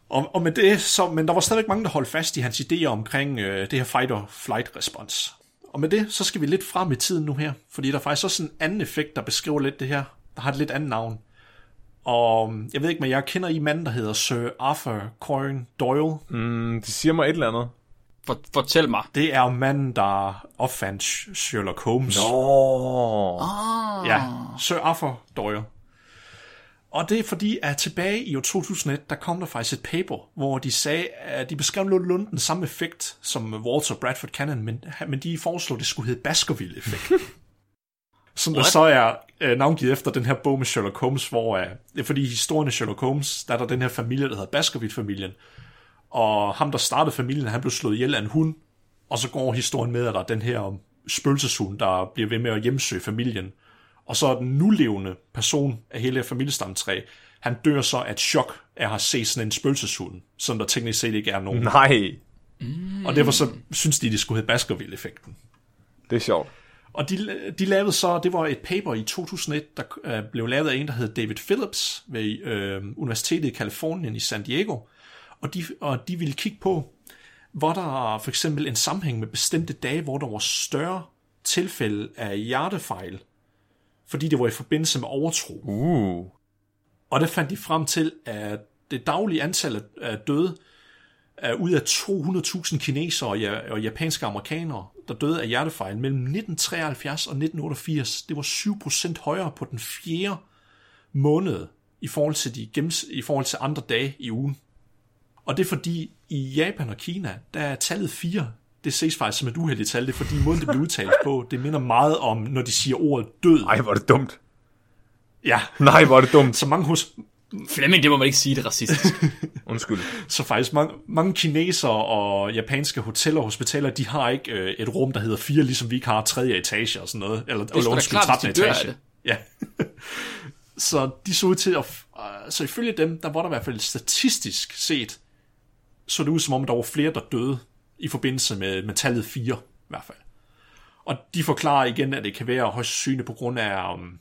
og, og med det, så, men der var stadigvæk mange, der holdt fast i hans idéer omkring øh, det her fight or flight respons. Og med det, så skal vi lidt frem i tiden nu her, fordi der er faktisk også en anden effekt, der beskriver lidt det her, der har et lidt andet navn. Og jeg ved ikke, men jeg kender I manden, der hedder Sir Arthur Conan Doyle. Mm, de siger mig et eller andet. For, fortæl mig. Det er manden, der opfandt Sherlock Holmes. Åh. Ja, Sir Arthur Doyle. Og det er fordi, at tilbage i år 2001, der kom der faktisk et paper, hvor de sagde, at de beskrev nogenlunde den samme effekt som Walter Bradford Cannon, men, men de foreslog, at det skulle hedde Baskerville-effekt. <laughs> som der What? så er øh, navngivet efter den her bog med Sherlock Holmes, hvor øh, det er fordi i historien af Sherlock Holmes, der er der den her familie, der hedder Baskerville-familien, og ham, der startede familien, han blev slået ihjel af en hund, og så går historien med, at der er den her spøgelseshund, der bliver ved med at hjemsøge familien. Og så er den nulevende person af hele familiestamtræ, han dør så af et chok af at have set sådan en spøgelseshund, som der teknisk set ikke er nogen. Nej, Og derfor så synes de, det skulle hedde Baskerville-effekten. det er sjovt. Og de, de lavede så, det var et paper i 2001, der øh, blev lavet af en, der hed David Phillips ved øh, Universitetet i Kalifornien i San Diego. Og de, og de ville kigge på, hvor der for eksempel en sammenhæng med bestemte dage, hvor der var større tilfælde af hjertefejl, fordi det var i forbindelse med overtro. Uh. Og der fandt de frem til, at det daglige antal af- af døde er ud af 200.000 kinesere og ja- og japanske amerikanere, der døde af hjertefejl mellem 1973 og 1988. Det var 7% højere på den fjerde måned i forhold til, de gennems, i forhold til andre dage i ugen. Og det er fordi, i Japan og Kina, der er tallet 4. Det ses faktisk som et uheldigt tal. Det er fordi, måden det bliver udtalt på, det minder meget om, når de siger ordet død. Ej, hvor er det dumt. Ja, Nej, hvor er det dumt. så mange, hos, Flemming, det må man ikke sige, det er racistisk. <laughs> Undskyld. Så faktisk mange, mange kinesere og japanske hoteller og hospitaler, de har ikke øh, et rum, der hedder 4, ligesom vi ikke har tredje etage og sådan noget. Eller, sgu da klart, hvis de dør af det. Ja. <laughs> så de så ud til at... Uh, så ifølge dem, der var der i hvert fald statistisk set, så det ud som om, der var flere, der døde i forbindelse med, med tallet 4 i hvert fald. Og de forklarer igen, at det kan være højst sandsynligt på grund af, um,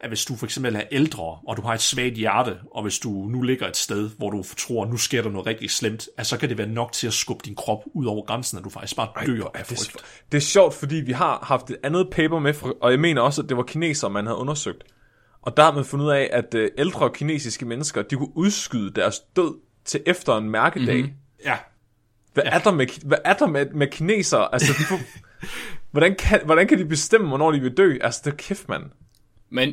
at hvis du for eksempel er ældre, og du har et svagt hjerte, og hvis du nu ligger et sted, hvor du tror, nu sker der noget rigtig slemt, at så kan det være nok til at skubbe din krop ud over grænsen, at du faktisk bare dør af Det er, frygt. det er sjovt, fordi vi har haft et andet paper med, og jeg mener også, at det var kinesere, man havde undersøgt. Og der har man fundet ud af, at øh, ældre kinesiske mennesker, de kunne udskyde deres død til efter en mærkedag. Mm-hmm. Ja, Hvad, ja. er der med, hvad er der med, med kinesere? Altså, de <laughs> hvordan, kan, hvordan kan de bestemme, hvornår de vil dø? Altså, det er kæft, mand. Men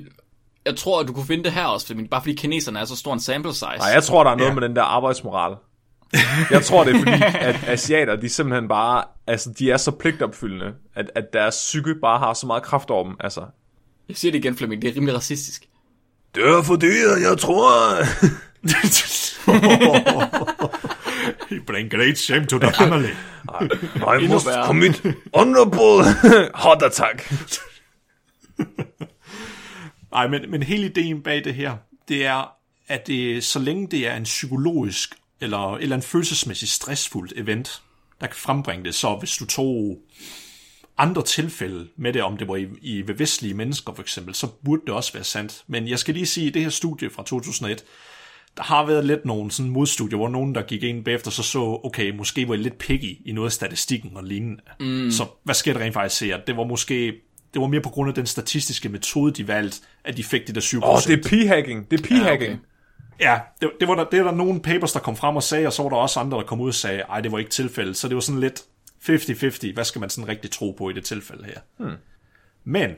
jeg tror, at du kunne finde det her også, fordi, bare fordi kineserne er så stor en sample size. Nej, jeg tror, der er noget Ja. med den der arbejdsmoral. Jeg tror, det er fordi, <laughs> at asiater, de simpelthen bare, altså, de er så pligtopfyldende, at, at deres psyke bare har så meget kraft over dem. Altså, Jeg siger det igen, Flemming, det er rimelig racistisk. det er for dyrt, jeg tror. You <laughs> bring great shame to the family. I Endnu must commit honorable heart attack. Nej, men, men hele ideen bag det her, det er, at det, så længe det er en psykologisk eller, eller en følelsesmæssig stressfuldt event, der kan frembringe det, så hvis du tog andre tilfælde med det, om det var i, i ved vestlige mennesker for eksempel, så burde det også være sandt. Men jeg skal lige sige, at det her studie fra 2001, der har været lidt nogle sådan modstudier, hvor nogen, der gik ind bagefter, så så, okay, måske var I lidt picky i noget af statistikken og lignende. Mm. Så hvad sker der rent faktisk her? Det var måske det var mere på grund af den statistiske metode, de valgte, at de fik det der 7%. Åh, oh, det er p-hacking. Det er p-hacking. okay. Ja, det, det, var der, det er der nogle papers, der kom frem og sagde, og så var der også andre, der kom ud og sagde, ej, det var ikke tilfældet. Så det var sådan lidt 50-50. Hvad skal man sådan rigtig tro på i det tilfælde her? Hmm. Men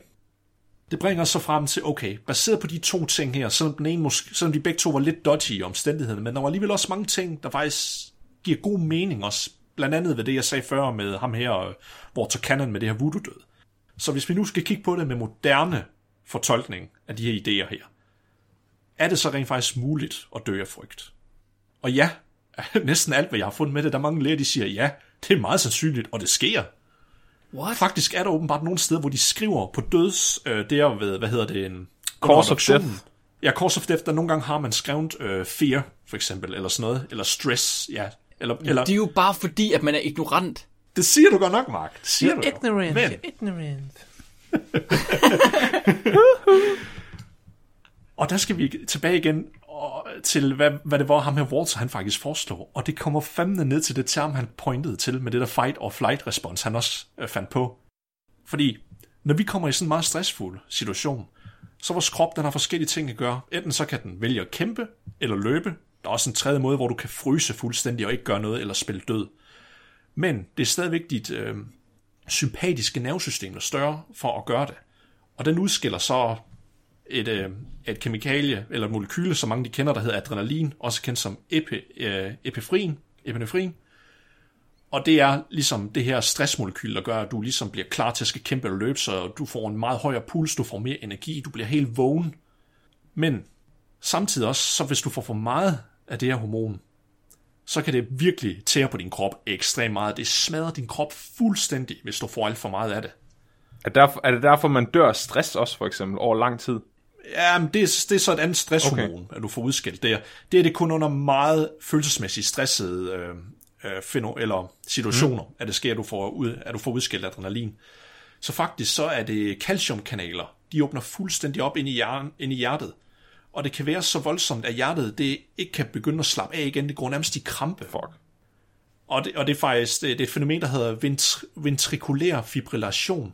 det bringer os så frem til, okay, baseret på de to ting her, selvom, den ene måske, selvom de begge to var lidt dodgy i omstændighederne, men der var alligevel også mange ting, der faktisk giver god mening også. Blandt andet ved det, jeg sagde før med ham her, Walter Cannon med det her voodoo-død. Så hvis vi nu skal kigge på det med moderne fortolkning af de her idéer her, er det så rent faktisk muligt at dø af frygt? Og ja, <laughs> næsten alt, hvad jeg har fundet med det, der er mange læger, de siger, ja, det er meget sandsynligt, og det sker. What? Faktisk er der åbenbart nogle steder, hvor de skriver på døds, øh, der ved, hvad hedder det, en... Course of death. Ja, course of death, der nogle gange har man skrevet øh, fear, for eksempel, eller sådan noget, eller stress, ja. Eller, eller, Det er jo bare fordi, at man er ignorant. Det siger du godt nok, Mark. Det siger du jo. Ignorant. Men, ignorant. <laughs> Og der skal vi tilbage igen og, til, hvad, hvad det var, ham her Walter, han faktisk foreslog. Og det kommer fandme ned til det term, han pointede til, med det der fight or flight respons, han også øh, fandt på. Fordi, når vi kommer i sådan en meget stressfuld situation, så vores krop, den har forskellige ting at gøre. Enten så kan den vælge at kæmpe, eller løbe. Der er også en tredje måde, hvor du kan fryse fuldstændig og ikke gøre noget, eller spille død. Men det er stadigvæk dit øh, sympatiske nervesystem, der er større for at gøre det. Og den udskiller så et, øh, et kemikalie, eller et molekyle, som mange de kender, der hedder adrenalin, også kendt som epi, øh, epinefrin, epinefrin. Og det er ligesom det her stressmolekyl, der gør, at du ligesom bliver klar til at skal kæmpe eller løbe, så du får en meget højere puls, du får mere energi, du bliver helt vågen. Men samtidig også, så hvis du får for meget af det her hormon, så kan det virkelig tære på din krop ekstremt meget. Det smadrer din krop fuldstændig, hvis du får alt for meget af det. Er, derfor, er det derfor, man dør af stress også, for eksempel, over lang tid? Ja, men det, er, det er så et andet stresshormon, okay. at du får udskilt der. Det er det kun under meget følelsesmæssigt stressede øh, øh, fino, eller situationer, mm. at det sker, at du, får ud, at du får udskilt adrenalin. Så faktisk så er det calciumkanaler, de åbner fuldstændig op ind i, hjernen, ind i hjertet. Og det kan være så voldsomt, at hjertet det ikke kan begynde at slappe af igen. Det går nærmest i krampe. Fuck. Og det, og det er faktisk det, det er et fænomen, der hedder ventr, ventrikulær fibrillation.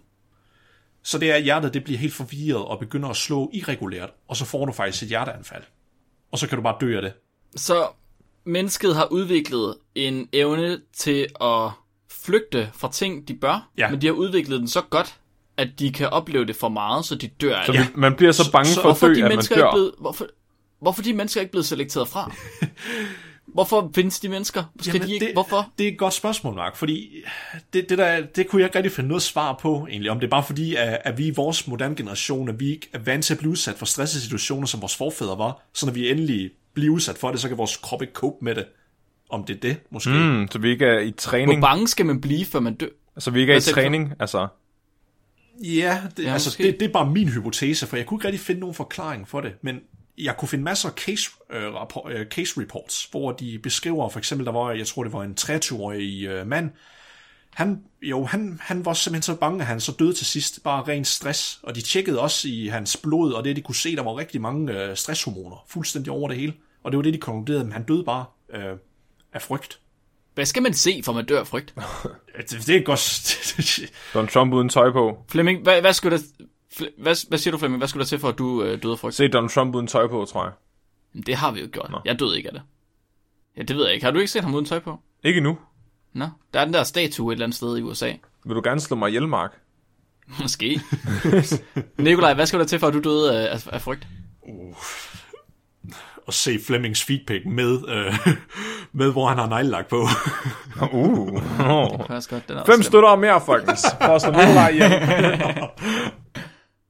Så det er, at hjertet det bliver helt forvirret og begynder at slå irregulært, og så får du faktisk et hjerteanfald. Og så kan du bare dø af det. Så mennesket har udviklet en evne til at flygte fra ting, de bør, Ja. men de har udviklet den så godt, at de kan opleve det for meget, så de dør af Så det. ja. man bliver så bange Så- for at Hvorfor er dø, de at man dør. blevet, hvorfor, hvorfor er de mennesker ikke blevet selekteret fra? <laughs> Hvorfor findes de mennesker? Skal Jamen, de ikke, det, hvorfor? Det er et godt spørgsmål, Mark, fordi det, det, der, det kunne jeg ikke rigtig finde noget svar på, egentlig. Om det er bare fordi, at, at vi i vores moderne generation, at vi ikke er vant til at blive udsat for stressede situationer, som vores forfædre var, så når vi endelig bliver udsat for det, så kan vores krop ikke cope med det. Om det er det, måske. Mm. Så vi ikke er i Hvor træning. bange skal man blive, før man dør? Så vi ikke er i Hvad tænker du? træning, altså. Ja, det, Ja, altså, måske. det, det er bare min hypotese, for jeg kunne ikke rigtig finde nogen forklaring for det, men jeg kunne finde masser af case, øh, rapport, øh, case reports, hvor de beskriver, for eksempel, der var, jeg tror det var en 23-årig øh, mand, Han, jo, han, han var simpelthen så bange, at han så døde til sidst. Bare ren stress. Og de tjekkede også i hans blod, og det de kunne se, der var rigtig mange øh, stresshormoner. Fuldstændig over det hele. Og det var det, de konkluderede, men han døde bare øh, af frygt. Hvad skal man se, for man dør af frygt? <laughs> Det, det er godt... <laughs> Donald Trump uden tøj på. Flemming, hvad, hvad, skulle der, hvad, hvad siger du, Flemming? Hvad skulle der til for, at du øh, døde af frygt? Se Donald Trump uden tøj på, tror jeg. Jamen, Det har vi jo gjort. Nå. Jeg døde ikke af det. Ja, det ved jeg ikke. Har du ikke set ham uden tøj på? Ikke nu. Nå, der er den der statue et eller andet sted i USA. Vil du gerne slå mig ihjel, Mark? Måske. <laughs> Nikolaj, hvad skal der til for, at du døde af, af, af frygt? At se Flemmings feedpick med, øh, <laughs> med hvor han har neglelak på. Uh. Det faktisk godt, den er Fem støtter mere, folkens. For at slå.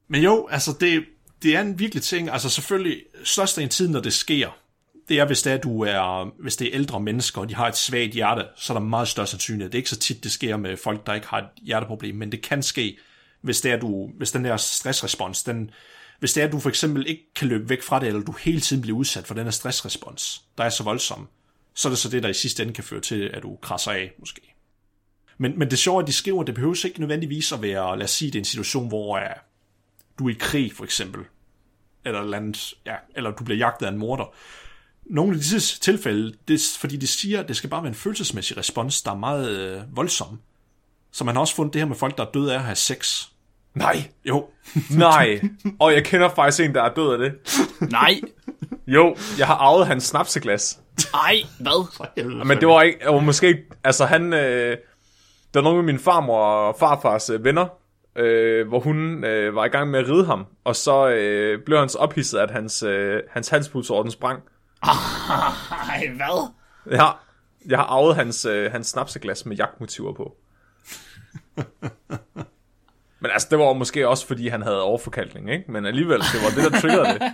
Men jo, altså det, det er en virkelig ting. Altså selvfølgelig, størst af tiden, når det sker, det er, hvis det er, du er, hvis det er ældre mennesker, og de har et svagt hjerte, så er der meget større sandsynlighed. Det er ikke så tit, det sker med folk, der ikke har et hjerteproblem, men det kan ske, hvis det er, du, hvis den der stressrespons, den, hvis det er, at du for eksempel ikke kan løbe væk fra det, eller du hele tiden bliver udsat for den her stressrespons, der er så voldsom, så er det så det, der i sidste ende kan føre til, at du krasser af, måske. Men, men det sjove er, at de skriver, at det behøves ikke nødvendigvis at være, lad os sige, det er en situation, hvor uh, du er i krig, for eksempel, eller, eller, andet, ja, eller du bliver jagtet af en morder. Nogle af disse tilfælde, det er, fordi de siger, at det skal bare være en følelsesmæssig respons, der er meget øh, voldsom. Så man har også fundet det her med folk, der er døde af at have sex. Nej. Jo, <laughs> Nej. Og jeg kender faktisk en, der er død af det. Nej. Jo, jeg har arvet hans snapseglas. Ej, hvad? Men det var ikke, det var måske ikke, altså han, øh, der var nogle af min farmor og farfars øh, venner, øh, hvor hun øh, var i gang med at ride ham, og så øh, blev han så ophidset, at hans, øh, hans halspulsorden sprang. Ej, hvad? Ja, jeg har arvet hans, øh, hans snapseglas med jagtmotiver på. <laughs> Men altså, det var måske også, fordi han havde overforkalkning, ikke? Men alligevel, det var det, der triggerede det.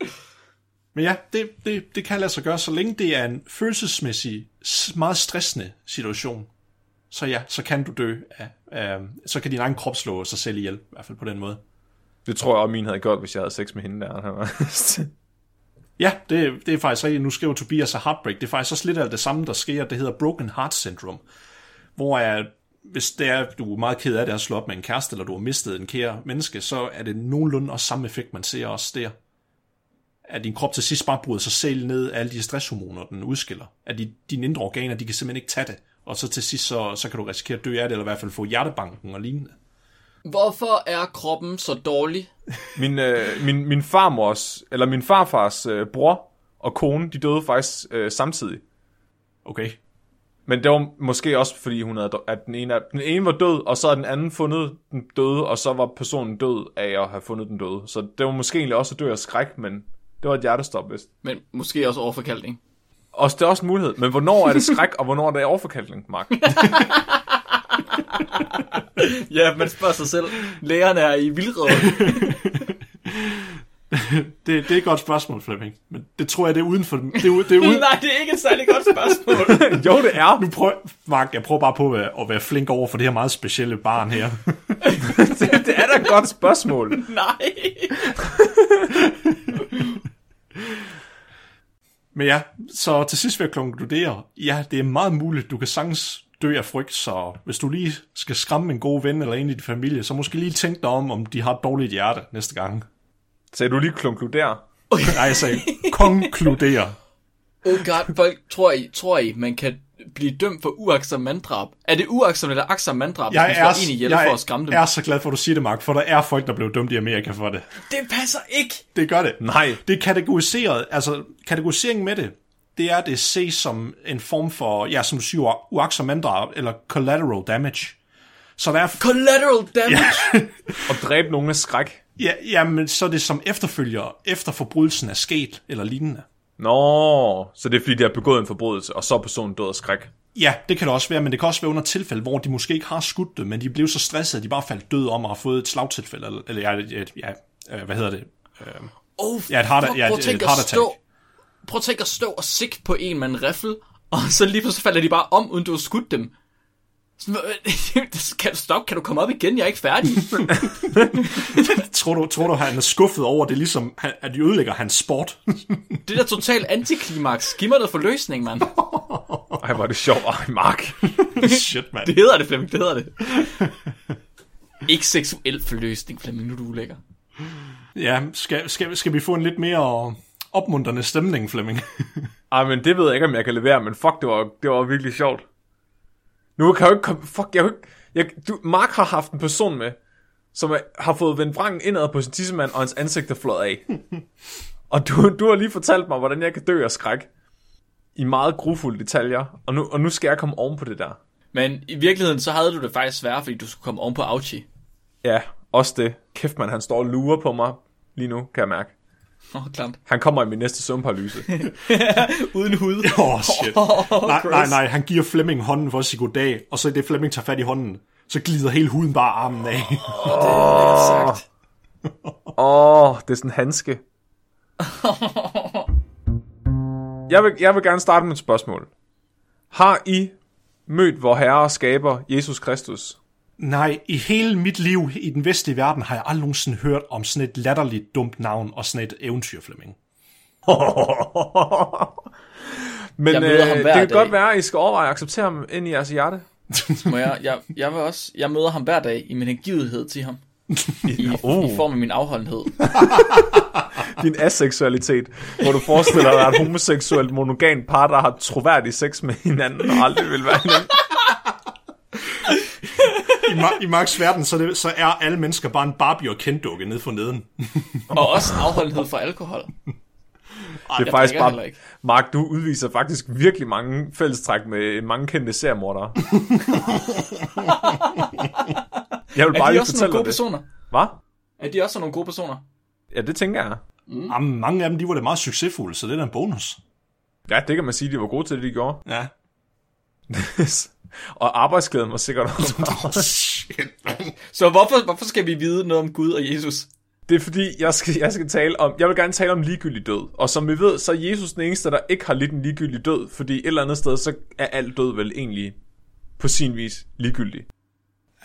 <laughs> Men ja, det, det, det kan lade sig gøre, så længe det er en følelsesmæssig, meget stressende situation. Så ja, så kan du dø af, af så kan din egen krop slå sig selv ihjel, i hvert fald på den måde. Det tror jeg også, min havde gjort, hvis jeg havde sex med hende der. <laughs> Ja, det, det er faktisk rigtigt. Nu skriver Tobias af Heartbreak. Det er faktisk også lidt af det samme, der sker. Det hedder Broken Heart Syndrome. Hvor er, hvis det er, du er meget ked af det at slå op med en kæreste, eller du har mistet en kære menneske, så er det nogenlunde også samme effekt, man ser også der. At din krop til sidst bare bryder sig selv ned af alle de stresshormoner, den udskiller. At de, dine indre organer, de kan simpelthen ikke tage det. Og så til sidst, så, så kan du risikere at dø af det, eller i hvert fald få hjertebanken og lignende. Hvorfor er kroppen så dårlig? Min, øh, min, min farmors, eller min farfars øh, bror og kone, de døde faktisk øh, samtidig. Okay. Men det var måske også, fordi hun havde, at den ene, den ene var død, og så havde den anden fundet den døde, og så var personen død af at have fundet den døde. Så det var måske egentlig også at dø af skræk, men det var et hjertestop, vist. Men måske også overforkalkning. Og det er også en mulighed. Men hvornår er det skræk, og hvornår er det overforkalkning, Mark? <laughs> Ja, man spørger sig selv. Lægerne er i vildrede. <laughs> Det, det er et godt spørgsmål, Flemming. Men det tror jeg, det er uden for... Det er, u- det er <laughs> uden, Nej, det er ikke et særligt godt spørgsmål. <laughs> jo, det er. Nu prøv, Mark, jeg prøver bare på at, at være flink over for det her meget specielle barn her. <laughs> det, det er da et godt spørgsmål. Nej. Men ja, så til sidst vil jeg konkludere, ja, det er meget muligt, du kan sagtens dø af frygt, så hvis du lige skal skræmme en god ven eller en i din familie, så måske lige tænk dig om, om de har et dårligt hjerte næste gang. Så du lige konkluderer. <laughs> Nej, jeg sagde konkludere. Oh god, folk, tror I, tror I, man kan blive dømt for uaksom manddrab? Er det uaksom eller aksom manddrab, Jeg man er, en jeg for at skræmme dem? er så glad for, at du siger det, Mark, for der er folk, der blev dømt i Amerika for det. Det passer ikke. Det gør det. Nej. Det er kategoriseret, altså kategoriseringen med det, det er, det ses som en form for, ja, som du siger, uaksom manddrab, eller collateral damage. Så der er, Collateral damage. Ja. Og dræbe nogen af skræk. Ja, jamen, så er det som efterfølger, efter forbrydelsen er sket, eller lignende. Nå, så det er fordi, de har begået en forbrydelse, og så er personen død af skræk. Ja, det kan det også være, men det kan også være under tilfælde, hvor de måske ikke har skudt det, men de blev så stressede, at de bare faldt døde om og har fået et slagtilfælde, eller, eller ja, ja, ja, øh, hvad hedder det? Øh, Oh, Ja, et heart- ja, prøv et- at tænke et heart at attack. stå, prøv at tænke at stå og sigte på en med en riffel, og så lige pludselig falder de bare om, uden du har skudt dem. <laughs> Kan du stoppe? Kan du komme op igen? Jeg er ikke færdig. <laughs> tror, du, tror du, han er skuffet over det, ligesom, han- at de ødelægger hans sport? <laughs> Det der totalt antiklimaks. Giv mig noget for løsning, mand. Ej, hvor er det sjovt. Ej, Mark. Shit, mand. Det hedder det, Flemming, det hedder det. Ikke seksuel forløsning, Flemming, nu er du ulækker. Ja, skal, skal, skal vi få en lidt mere opmuntrende stemning, Flemming? Ej, men det ved jeg ikke, om jeg kan levere, men fuck, det var, det var virkelig sjovt. Nu kan jeg jo ikke komme... Fuck, jeg, kan ikke, jeg, du, Mark har haft en person med, som er, har fået vendt vrangen indad på sin tissemand, og hans ansigt er flået af. <laughs> og du, du har lige fortalt mig, hvordan jeg kan dø af skræk. I meget grufulde detaljer. Og nu, og nu skal jeg komme oven på det der. Men i virkeligheden, så havde du det faktisk svært, fordi du skulle komme oven på Auchi. Ja, også det. Kæft, man, han står og lurer på mig lige nu, kan jeg mærke. Åh, oh, klart. Han kommer i min næste søvnparalyse. <laughs> Uden hud. Åh, oh, shit. <laughs> Oh, nej, nej, nej, han giver Flemming hånden for at sige goddag, og så i det Flemming tager fat i hånden, så glider hele huden bare armen af. <laughs> sagt. Åh, oh, det er sådan en handske. Jeg vil, jeg vil gerne starte med et spørgsmål. Har I mødt vor Herre og Skaber, Jesus Kristus? Nej, i hele mit liv i den vestlige verden har jeg aldrig nogensinde hørt om sådan et latterligt dumt navn og sådan et eventyr, Flemming. <laughs> Men Jeg møder øh, ham det kan dag. godt være, at I skal overveje at acceptere ham ind i jeres hjerte. <laughs> Må jeg, jeg, jeg, vil også, jeg møder ham hver dag i min hengivenhed til ham. I, <laughs> Uh. I form af min afholdenhed. Din aseksualitet, hvor du forestiller dig et homoseksuelt monogam par, der har troværdig sex med hinanden og aldrig vil være hinanden. I, Ma- i Marks verden, så, det, så er alle mennesker bare en Barbie og Ken-dukke nede for neden. Og også afholdenhed for alkohol. Det er faktisk bare... ikke. Mark, du udviser faktisk virkelig mange fællestræk med mange kendte seriemordere. <laughs> jeg vil Er bare de lige også fortælle nogle gode det. personer? Hvad? Er de også nogle gode personer? Ja, det tænker jeg. Mm. Jamen, mange af dem, de var da meget succesfulde, så det er da en bonus. Ja, det kan man sige, de var gode til det, de gjorde. Ja. <laughs> og arbejdsglæden var sikkert også. Shit, man. Så hvorfor, hvorfor skal vi vide noget om Gud og Jesus? Det er fordi, jeg skal, jeg skal tale om, jeg vil gerne tale om ligegyldig død. Og som vi ved, så er Jesus den eneste, der ikke har lidt en ligegyldig død, fordi et eller andet sted, så er alt død vel egentlig på sin vis ligegyldig.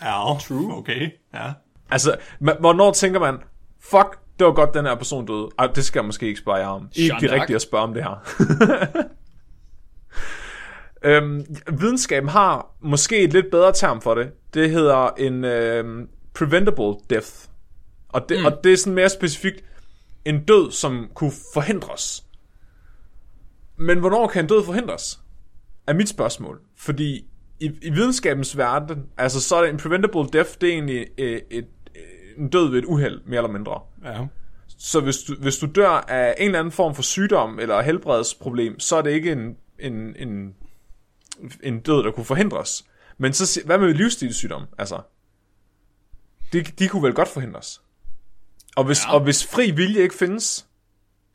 Ja, true. Okay, ja. Altså, ma- hvornår tænker man, fuck, det var godt, den her person døde. Ej, det skal jeg måske ikke spørge jer om. I er ikke de rigtige at spørge om det her. <laughs> øhm, videnskaben har måske et lidt bedre term for det. Det hedder en øhm, preventable death. Og det, mm. og det er sådan mere specifikt en død, som kunne forhindres. Men hvornår kan en død forhindres? Er mit spørgsmål. Fordi i, i videnskabens verden, altså så er det en preventable death, det er egentlig øh, et, et, en død ved et uheld, mere eller mindre. ja. Så hvis du, hvis du dør af en eller anden form for sygdom eller helbredsproblem, så er det ikke en, en, en, en død, der kunne forhindres. Men så, hvad med livsstilssygdom? Altså, de, de kunne vel godt forhindres. Og hvis. Ja. og hvis fri vilje ikke findes,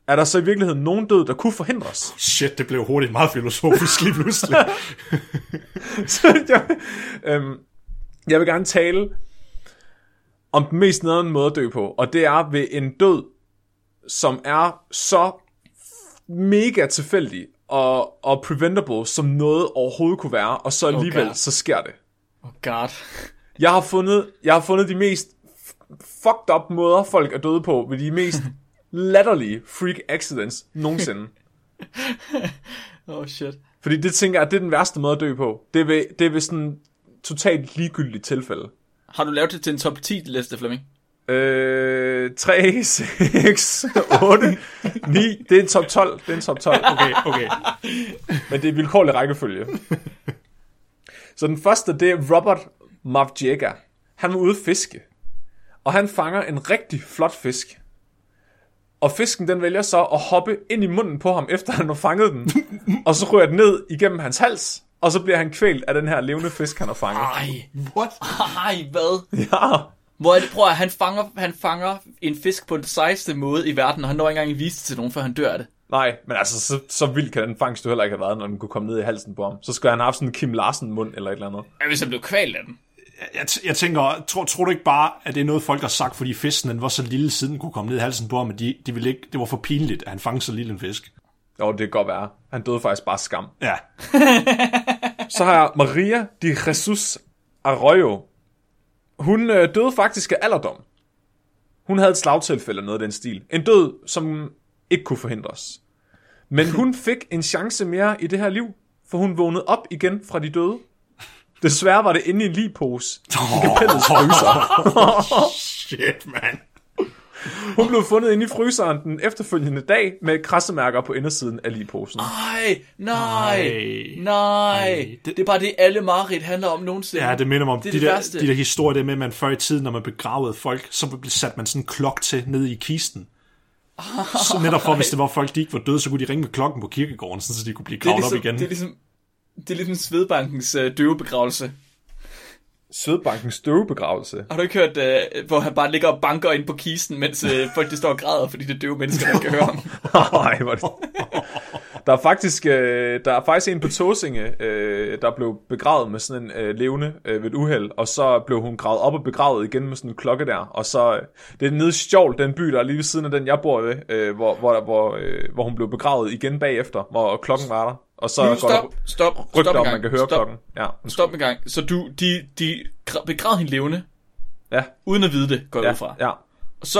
er der så i virkeligheden nogen død, der kunne forhindres? Shit, det blev hurtigt meget filosofisk lige pludselig. <laughs> Så jeg, øhm, jeg vil gerne tale om den mest nederen måde at dø på, og det er ved en død, som er så mega tilfældig og, og preventable, som noget overhovedet kunne være, og så alligevel, God. så sker det. Oh god. Jeg har fundet, jeg har fundet de mest fucked up måder, folk er døde på, ved de mest <laughs> latterlige freak accidents nogensinde. <laughs> Oh shit. Fordi det tænker jeg, det er den værste måde at dø på. Det er ved, det er ved sådan totalt ligegyldigt tilfælde. Har du lavet det til en top 10 liste, Flemming? Øh, 3, 6, 8, 9. Det er en top 12. Det er en top 12. Okay, okay. Men det er vilkårlig rækkefølge. Så den første, det er Robert Mavjega. Han var ude at fiske. Og han fanger en rigtig flot fisk. Og fisken, den vælger så at hoppe ind i munden på ham, efter han har fanget den. og så rører den ned igennem hans hals. Og så bliver han kvælt af den her levende fisk, han har fanget. Ej. What? Ej, hvad? Ja. Hvor er det, prøv at han fanger, han fanger en fisk på den sejeste måde i verden, og han når ikke engang vise det til nogen, før han dør af det. Nej, men altså, så, så vildt kan den fangst jo heller ikke have været, når den kunne komme ned i halsen på ham. Så skulle han have haft sådan en Kim Larsen-mund eller et eller andet. Ja, hvis han blev kvalt af den. Jeg, t- jeg tænker, tror, tror du ikke bare, at det er noget, folk har sagt, fordi fisken den var så lille, siden den kunne komme ned i halsen på ham, at de, de ville ikke, det var for pinligt, at han fangede så lille en fisk? Jo, det kan godt være. Han døde faktisk bare af skam. Ja. <laughs> Så har jeg Maria de Jesus Arroyo. Hun øh, døde faktisk af alderdom. Hun havde et slagtilfælde eller noget af den stil. En død, som ikke kunne forhindres. Men hun <laughs> fik en chance mere i det her liv, for hun vågnede op igen fra de døde. Desværre var det inde i en ligpose i kapellets <laughs> fryser. Shit, man. Hun blev fundet inde i fryseren den efterfølgende dag med krassemærker på indersiden af ligposen. Nej, nej, Ej. nej. Ej, Det, det er bare det, alle Marit handler om nogensinde. Ja, det minder mig om det er de, det der, værste. de der historier der med, at man før i tiden, når man begravede folk, så blev sat man sådan en klok til ned i kisten. Så netop for, hvis det var folk, de ikke var døde, så kunne de ringe med klokken på kirkegården, så de kunne blive gravet ligesom, op igen. Det er ligesom, det er ligesom Svedbankens øh, døvebegravelse. Sødbankens døvebegravelse. Har du ikke hørt, øh, hvor han bare ligger og banker ind på kisten, mens øh, folk de står og græder, fordi det er døve mennesker, der kan høre ham? <laughs> Nej, hvor er det... Der er faktisk, øh, der er faktisk en på Tåsinge, øh, der blev begravet med sådan en øh, levende øh, ved et uheld, og så blev hun gravet op og begravet igen med sådan en klokke der, og så, øh, det er nede i Stjål, den by, der er lige ved siden af den, jeg bor ved, øh, hvor, hvor, hvor, øh, hvor hun blev begravet igen bagefter, hvor klokken var der, og så Nu, går stop, der stop, stop en om, man kan høre stop, klokken. Ja, Stop en gang. Så du, de, de gra- begravede hende levende, ja, uden at vide det, går ja, ud fra. ja, Og så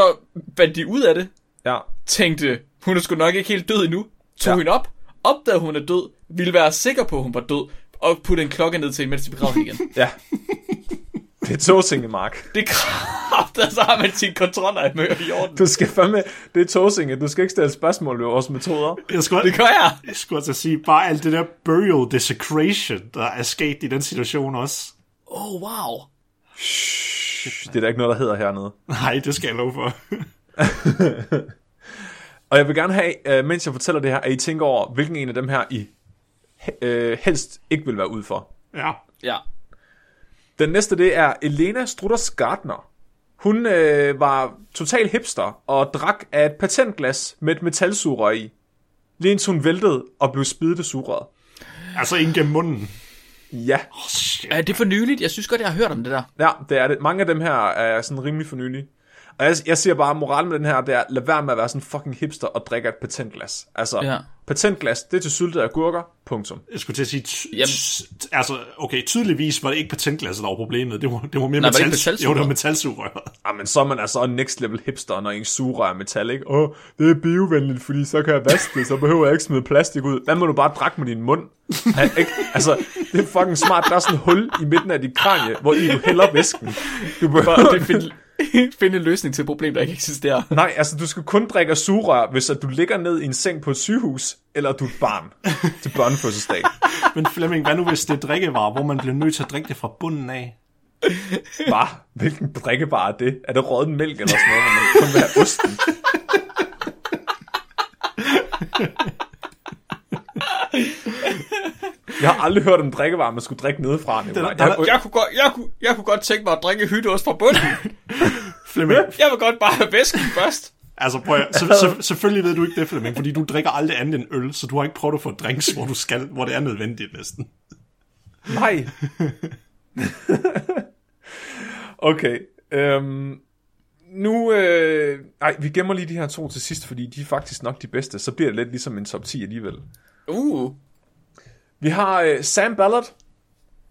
fandt de ud af det, ja, tænkte, hun er sgu nok ikke helt død endnu, tog Ja. hende op, opdagede hun er død, ville være sikker på, at hun var død, og putte en klokke ned til mens de begravede hende igen. ja. <laughs> Det er Tåsinge, Mark. Det er kraftigt, så har man sine kontroller i mør i orden. Du skal fandme, det er Tåsinge, du skal ikke stille spørgsmål ved vores metoder. Jeg skulle, Det gør jeg. jeg skulle altså sige, bare alt det der burial desecration, der er sket i den situation også. Oh, wow. Det er der ikke noget, der hedder hernede. Nej, det skal jeg love for. <laughs> Og jeg vil gerne have, øh, mens jeg fortæller det her, at I tænker over, hvilken en af dem her I øh, helst ikke vil være ude for. ja. Ja. Den næste, det er Elena Strutters Gardner. Hun øh, var total hipster og drak af et patentglas med et metalsugerør i. Lige indtil hun væltede og blev spidet af sugerøret. Altså ind gennem munden. Ja, Oh, shit. Er det for nyligt? Jeg synes godt, jeg har hørt om det der. ja, det er det. Mange af dem her er sådan rimelig for nylig. Og jeg, jeg siger bare, moralen med den her, det er, lad være med at være sådan fucking hipster og drikke et patentglas. Altså, Ja. patentglas, det er til syltede agurker, punktum. Jeg skulle til at sige, ty- Jamen. t- altså, okay, tydeligvis var det ikke patentglasset, der var problemet. Det var, det var mere Nej, var det metal, metalsugerør? jo, det var metalsugerøret. Jamen, så er man altså en next level hipster, når en sugerør er metal, ikke? Åh, det er biovenligt, fordi så kan jeg vaske det, så behøver jeg ikke smide plastik ud. Hvad må du bare drikke med din mund? Han, ikke? Altså, det er fucking smart. Der er sådan et hul i midten af dit kranie, hvor i du hælder væsken. Du behøver... Finde, <laughs> finde en løsning til et problem, der ikke eksisterer. Nej, altså, du skal kun drikke af sugerør, hvis at du ligger ned i en seng på et sygehus, eller du er et barn <laughs> til børnefødselsdag. Men Flemming, hvad nu hvis det er drikkevarer, hvor man bliver nødt til at drikke det fra bunden af? Hvad? Hvilken drikkebar er det? Er det rådden mælk eller sådan noget, hvor man kun vil have osten? <laughs> Jeg har aldrig hørt om drikkevarer, man skulle drikke nedefra. Nicolaj. der- Jeg, Jeg kunne, godt, jeg, kunne, jeg kunne godt tænke mig at drikke hytteost fra bunden. <laughs> Flemming, <laughs> Jeg vil godt bare have væsken først. altså prøv at, <laughs> så, så, selvfølgelig ved du ikke det, Flemming, fordi du drikker aldrig andet end øl, så du har ikke prøvet at få drinks, hvor du skal, hvor det er nødvendigt næsten. nej. okay. Øhm, nu, øh, ej, vi gemmer lige de her to til sidst, fordi de er faktisk nok de bedste. Så bliver det lidt ligesom en top 10 alligevel. Uh. Vi har øh, Sam Ballard.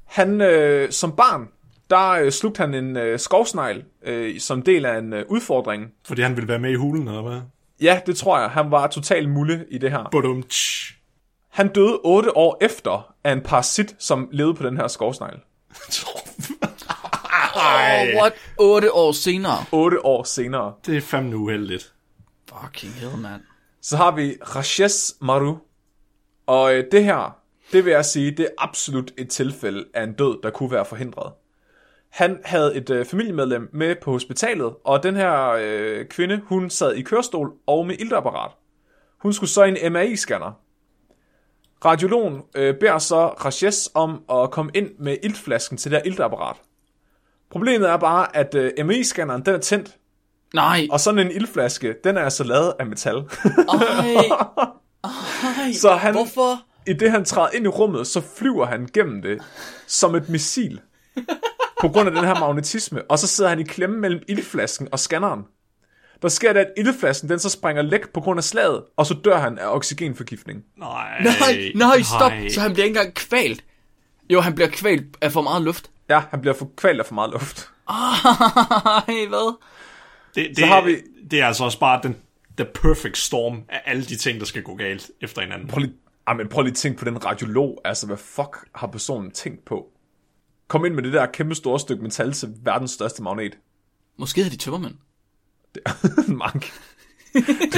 Han, øh, som barn, der øh, slugte han en øh, skovsnegl øh, som del af en øh, udfordring. Fordi han ville være med i hulen, eller hvad? Ja, det tror jeg. Han var total mulle i det her. Badum. Han døde 8 år efter af en parasit, som levede på den her skovsnegl. <laughs> Oh, what? 8 år senere. 8 år senere. Det er fandme uheldigt. Fucking hell, man. Så har vi Rashes Maru. Og øh, det her, det vil jeg sige, det er absolut et tilfælde af en død, der kunne være forhindret. Han havde et øh, familiemedlem med på hospitalet, og den her øh, kvinde, hun sad i kørestol og med iltapparat. Hun skulle så i en MRI-scanner. Radiologen øh, beder så Rashes om at komme ind med iltflasken til det her iltapparat. Problemet er bare, at øh, MRI-scanneren den er tændt, Nej. og sådan en iltflaske, den er altså lavet af metal. Ej. <laughs> Ej. Så han- Hvorfor? I det han træder ind i rummet, så flyver han gennem det som et missil. <laughs> På grund af den her magnetisme. Og så sidder han i klemme mellem ildflasken og scanneren. Der sker det, at ildflasken den så springer læk på grund af slaget, og så dør han af oxygenforgiftning. Nej, Nej, nej, stop. Så han bliver ikke engang kvalt. Jo, han bliver kvalt af for meget luft. Ja, han bliver for kvalt af for meget luft. <laughs> Ej, hvad? Det, det, Så har vi- det er altså også bare den the perfect storm af alle de ting, der skal gå galt efter hinanden. Prøv lige, Ah, men prøv lige at tænke på den radiolog. Altså, hvad fuck har personen tænkt på? Kom ind med det der kæmpe store stykke metal til verdens største magnet. Måske havde de tømmermænd. <laughs> Mark.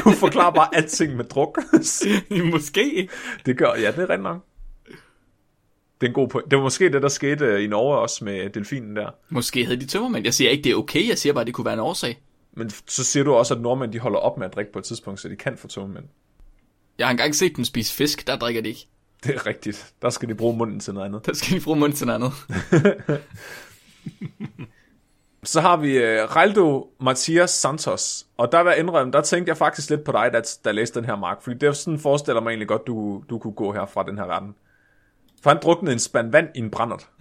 Du forklarer bare alting med druk. <laughs> Måske. det gør, ja, det er rent nok. Det er en god point. Det var måske det, der skete øh, i Norge også med delfinen der. Måske havde de tømmermænd. Jeg siger ikke, det er okay. Jeg siger bare, det kunne være en årsag. Men så siger du også, at nordmænd de holder op med at drikke på et tidspunkt, så de kan få tømmermænd. Jeg har engang set dem spise fisk. Der drikker de ikke. Det er rigtigt. Der skal de bruge munden til noget andet. Der skal de bruge mund til noget andet. <laughs> Så har vi uh, Raldo Matias Santos. Og der var indrømme, der tænkte jeg faktisk lidt på dig, da, da jeg læste den her, Mark. Fordi det sådan forestiller mig egentlig godt, du, du kunne gå her fra den her verden. For han druknede en spand vand i en brændert. <laughs>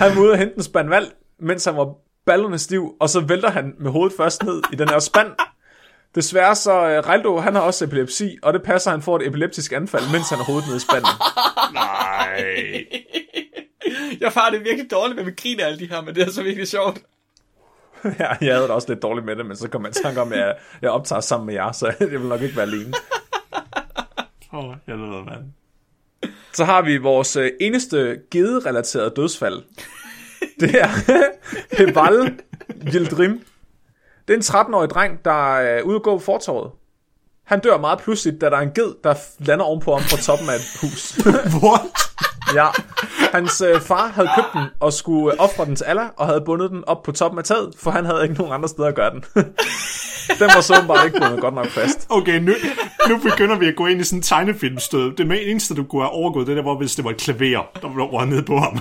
han var ude og hente en spand vand, mens han var ballerne stiv, og så vælter han med hovedet først ned i den her spand. Desværre så, uh, Raldo, han har også epilepsi, og det passer, at han får et epileptisk anfald, mens han har hovedet nede i spanden. <laughs> Nej. Jeg har det virkelig dårligt med, at vi griner alle de her, men det er så virkelig sjovt. <laughs> Ja, jeg havde det også lidt dårligt med det, men så kom jeg i tanke om, at jeg, jeg optager sammen med jer, så <laughs> jeg vil nok ikke være alene. Åh, oh, jeg ved, mand. Så har vi vores øh, eneste gede-relaterede dødsfald. Det er Heval Yildirim. Det er en 13-årig dreng, der er ude at gå på fortorvet. Han dør meget pludseligt, da der er en ged, der lander ovenpå ham på toppen af et hus. <laughs> What? ja. Hans øh, far havde købt den og skulle øh, ofre den til Allah, og havde bundet den op på toppen af taget, for han havde ikke nogen andre steder at gøre den. <laughs> den var så bare ikke bundet godt nok fast. Okay, nu, nu begynder vi at gå ind i sådan en tegnefilmstød. Det med- eneste, du kunne have overgået, det der var, hvis det var et klaver, der var nede på ham.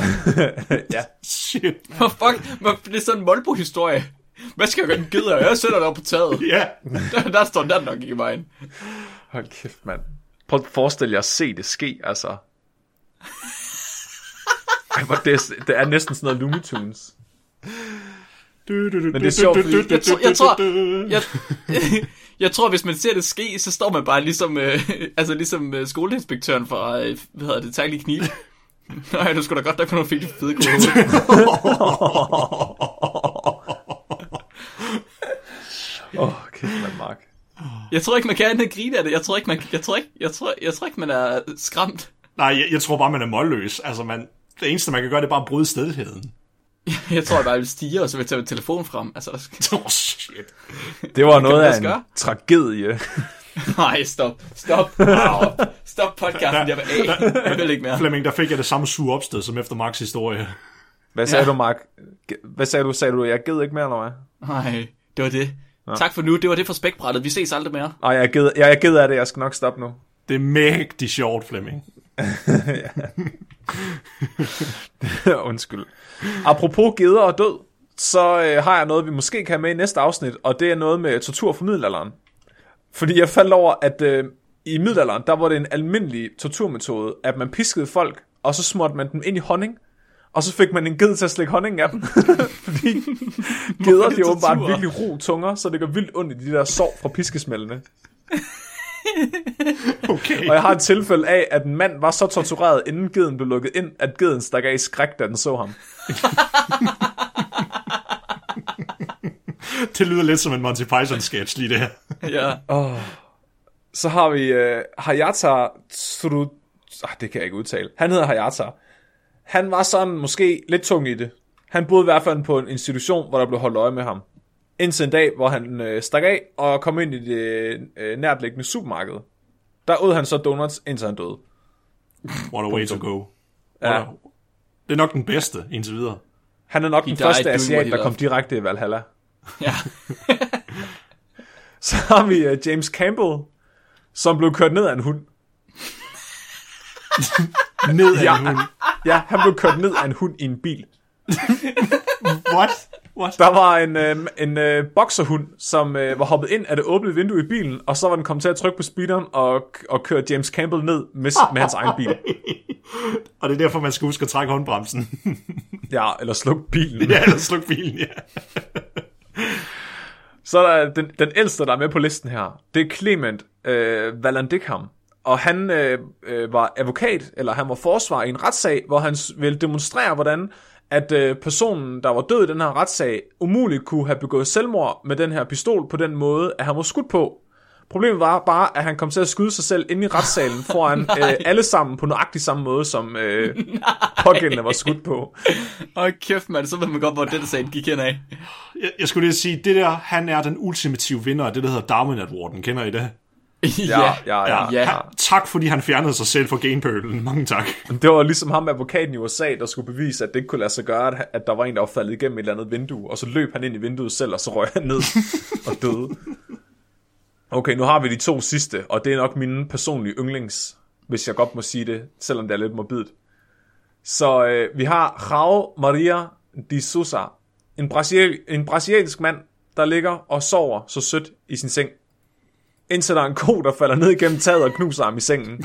<laughs> ja. Shit, man. Hvor fuck, hvor, det er sådan en Molbo-historie. Hvad skal jeg gøre den gider? Jeg sætter det op på taget. <laughs> Ja. Der, der står den nok i vejen. Hold kæft, mand. Prøv at forestille jer at se det ske, altså. Ej, hvor det, er, det er næsten sådan noget Looney Tunes. Men det er sjovt, fordi Jeg, tror, jeg, tror, jeg, jeg tror, hvis man ser det ske, så står man bare ligesom, øh, <laughs> altså ligesom øh, skoleinspektøren fra, øh, hvad hedder det, Taglige Kniv. <laughs> Nej, du skulle da godt, der kunne fik det fede kode. Åh, oh, kæft, mand, Mark. Jeg tror ikke, man kan andet grine af det. Jeg tror ikke, man, jeg tror ikke, jeg tror, jeg tror ikke, man er skræmt. Nej, jeg, jeg tror bare, man er målløs. Altså, man, det eneste, man kan gøre, det er bare at bryde stedigheden. <laughs> Jeg tror, jeg bare vil stige, og så vil jeg tage min telefon frem. Altså, skal... <laughs> Oh, shit. Det var noget man af en gøre. tragedie. <laughs> Nej, stop. Stop. Wow. Stop podcasten. Jeg vil af. Jeg vil ikke mere. Flemming, der fik jeg det samme sure opsted, som efter Marks historie. Hvad sagde Ja. du, Mark? Hvad sagde du? Sagde du, jeg ged ikke mere, eller hvad? Nej, det var det. Tak for nu. Det var det for spækbrættet. Vi ses aldrig mere. Ej, jeg er, ked, jeg er ked af det. Jeg skal nok stoppe nu. Det er mægtig sjovt, Flemming. <laughs> Undskyld. Apropos geder og død, så øh, har jeg noget, vi måske kan have med i næste afsnit, og det er noget med tortur fra middelalderen. Fordi jeg faldt over, at øh, i middelalderen, der var det en almindelig torturmetode, at man piskede folk, og så smurte man dem ind i honning, og så fik man en ged til at slikke honningen af dem. <laughs> Fordi geder, de er åbenbart virkelig ro tunger, så det går vildt ondt i de der sår fra piskesmældene. <laughs> Okay. Og jeg har et tilfælde af, at en mand var så tortureret, inden geden blev lukket ind, at geden stak af i skræk, da den så ham. <laughs> Det lyder lidt som en Monty Python-sketch, lige det her. Ja. Så har vi øh, Hayata Tsuru... Ah, det kan jeg ikke udtale. Han hedder Hayata. Han var sådan måske lidt tung i det. Han boede i hvert fald på en institution, hvor der blev holdt øje med ham. Indtil en dag, hvor han øh, stak af og kom ind i det øh, nærtliggende supermarked. Der åd han så donuts, indtil han døde. What a way to go. Ja. A... Det er nok den bedste, indtil videre. Han er nok den died første asiat, he der kom direkte i Valhalla. Ja. <laughs> Så har vi uh, James Campbell, som blev kørt ned af en hund. Ned af Ja. en hund. Ja, han blev kørt ned af en hund i en bil. <laughs> What? What? Der var en, øh, en øh, bokserhund, som øh, var hoppet ind af det åbne vindue i bilen, og så var den kommet til at trykke på speederen og, og køre James Campbell ned med, med hans egen bil. <laughs> Og det er derfor, man skal huske at trække håndbremsen. <laughs> Ja, eller slukke bilen. ja, eller sluk bilen, ja. Så er der den, den ældste, der er med på listen her. Det er Clement øh, Vallandigham. Og han øh, øh, var advokat, eller han var forsvar i en retssag, hvor han ville demonstrere, hvordan at øh, personen, der var død i den her retssag, umuligt kunne have begået selvmord med den her pistol på den måde, at han var skudt på. Problemet var bare, at han kom til at skyde sig selv ind i retssalen <laughs> foran øh, alle sammen på nøjagtig samme måde, som øh, <laughs> pågældende var skudt på. Åh, kæft, mand, så ved man godt, hvor den sag gik hen af. Jeg, jeg skulle lige sige, det der, han er den ultimative vinder af det, der hedder Darwin Awarden. Kender I det? Ja, ja, ja. Ja. Han, tak, fordi han fjernede sig selv fra genpølen. Mange tak. Det var ligesom ham, advokaten i USA, der skulle bevise, at det ikke kunne lade sig gøre, at- at der var en, der var faldet igennem et eller andet vindue, og så løb han ind i vinduet selv, og så røg han ned og døde. Okay, nu har vi de to sidste, og det er nok mine personlige yndlings, hvis jeg godt må sige det, selvom det er lidt morbidt. Så øh, vi har Raul Maria de Sousa, en, brasil- en brasiliansk mand, der ligger og sover så sødt i sin seng. Indtil der er en ko, der falder ned igennem taget og knuser ham i sengen. <laughs>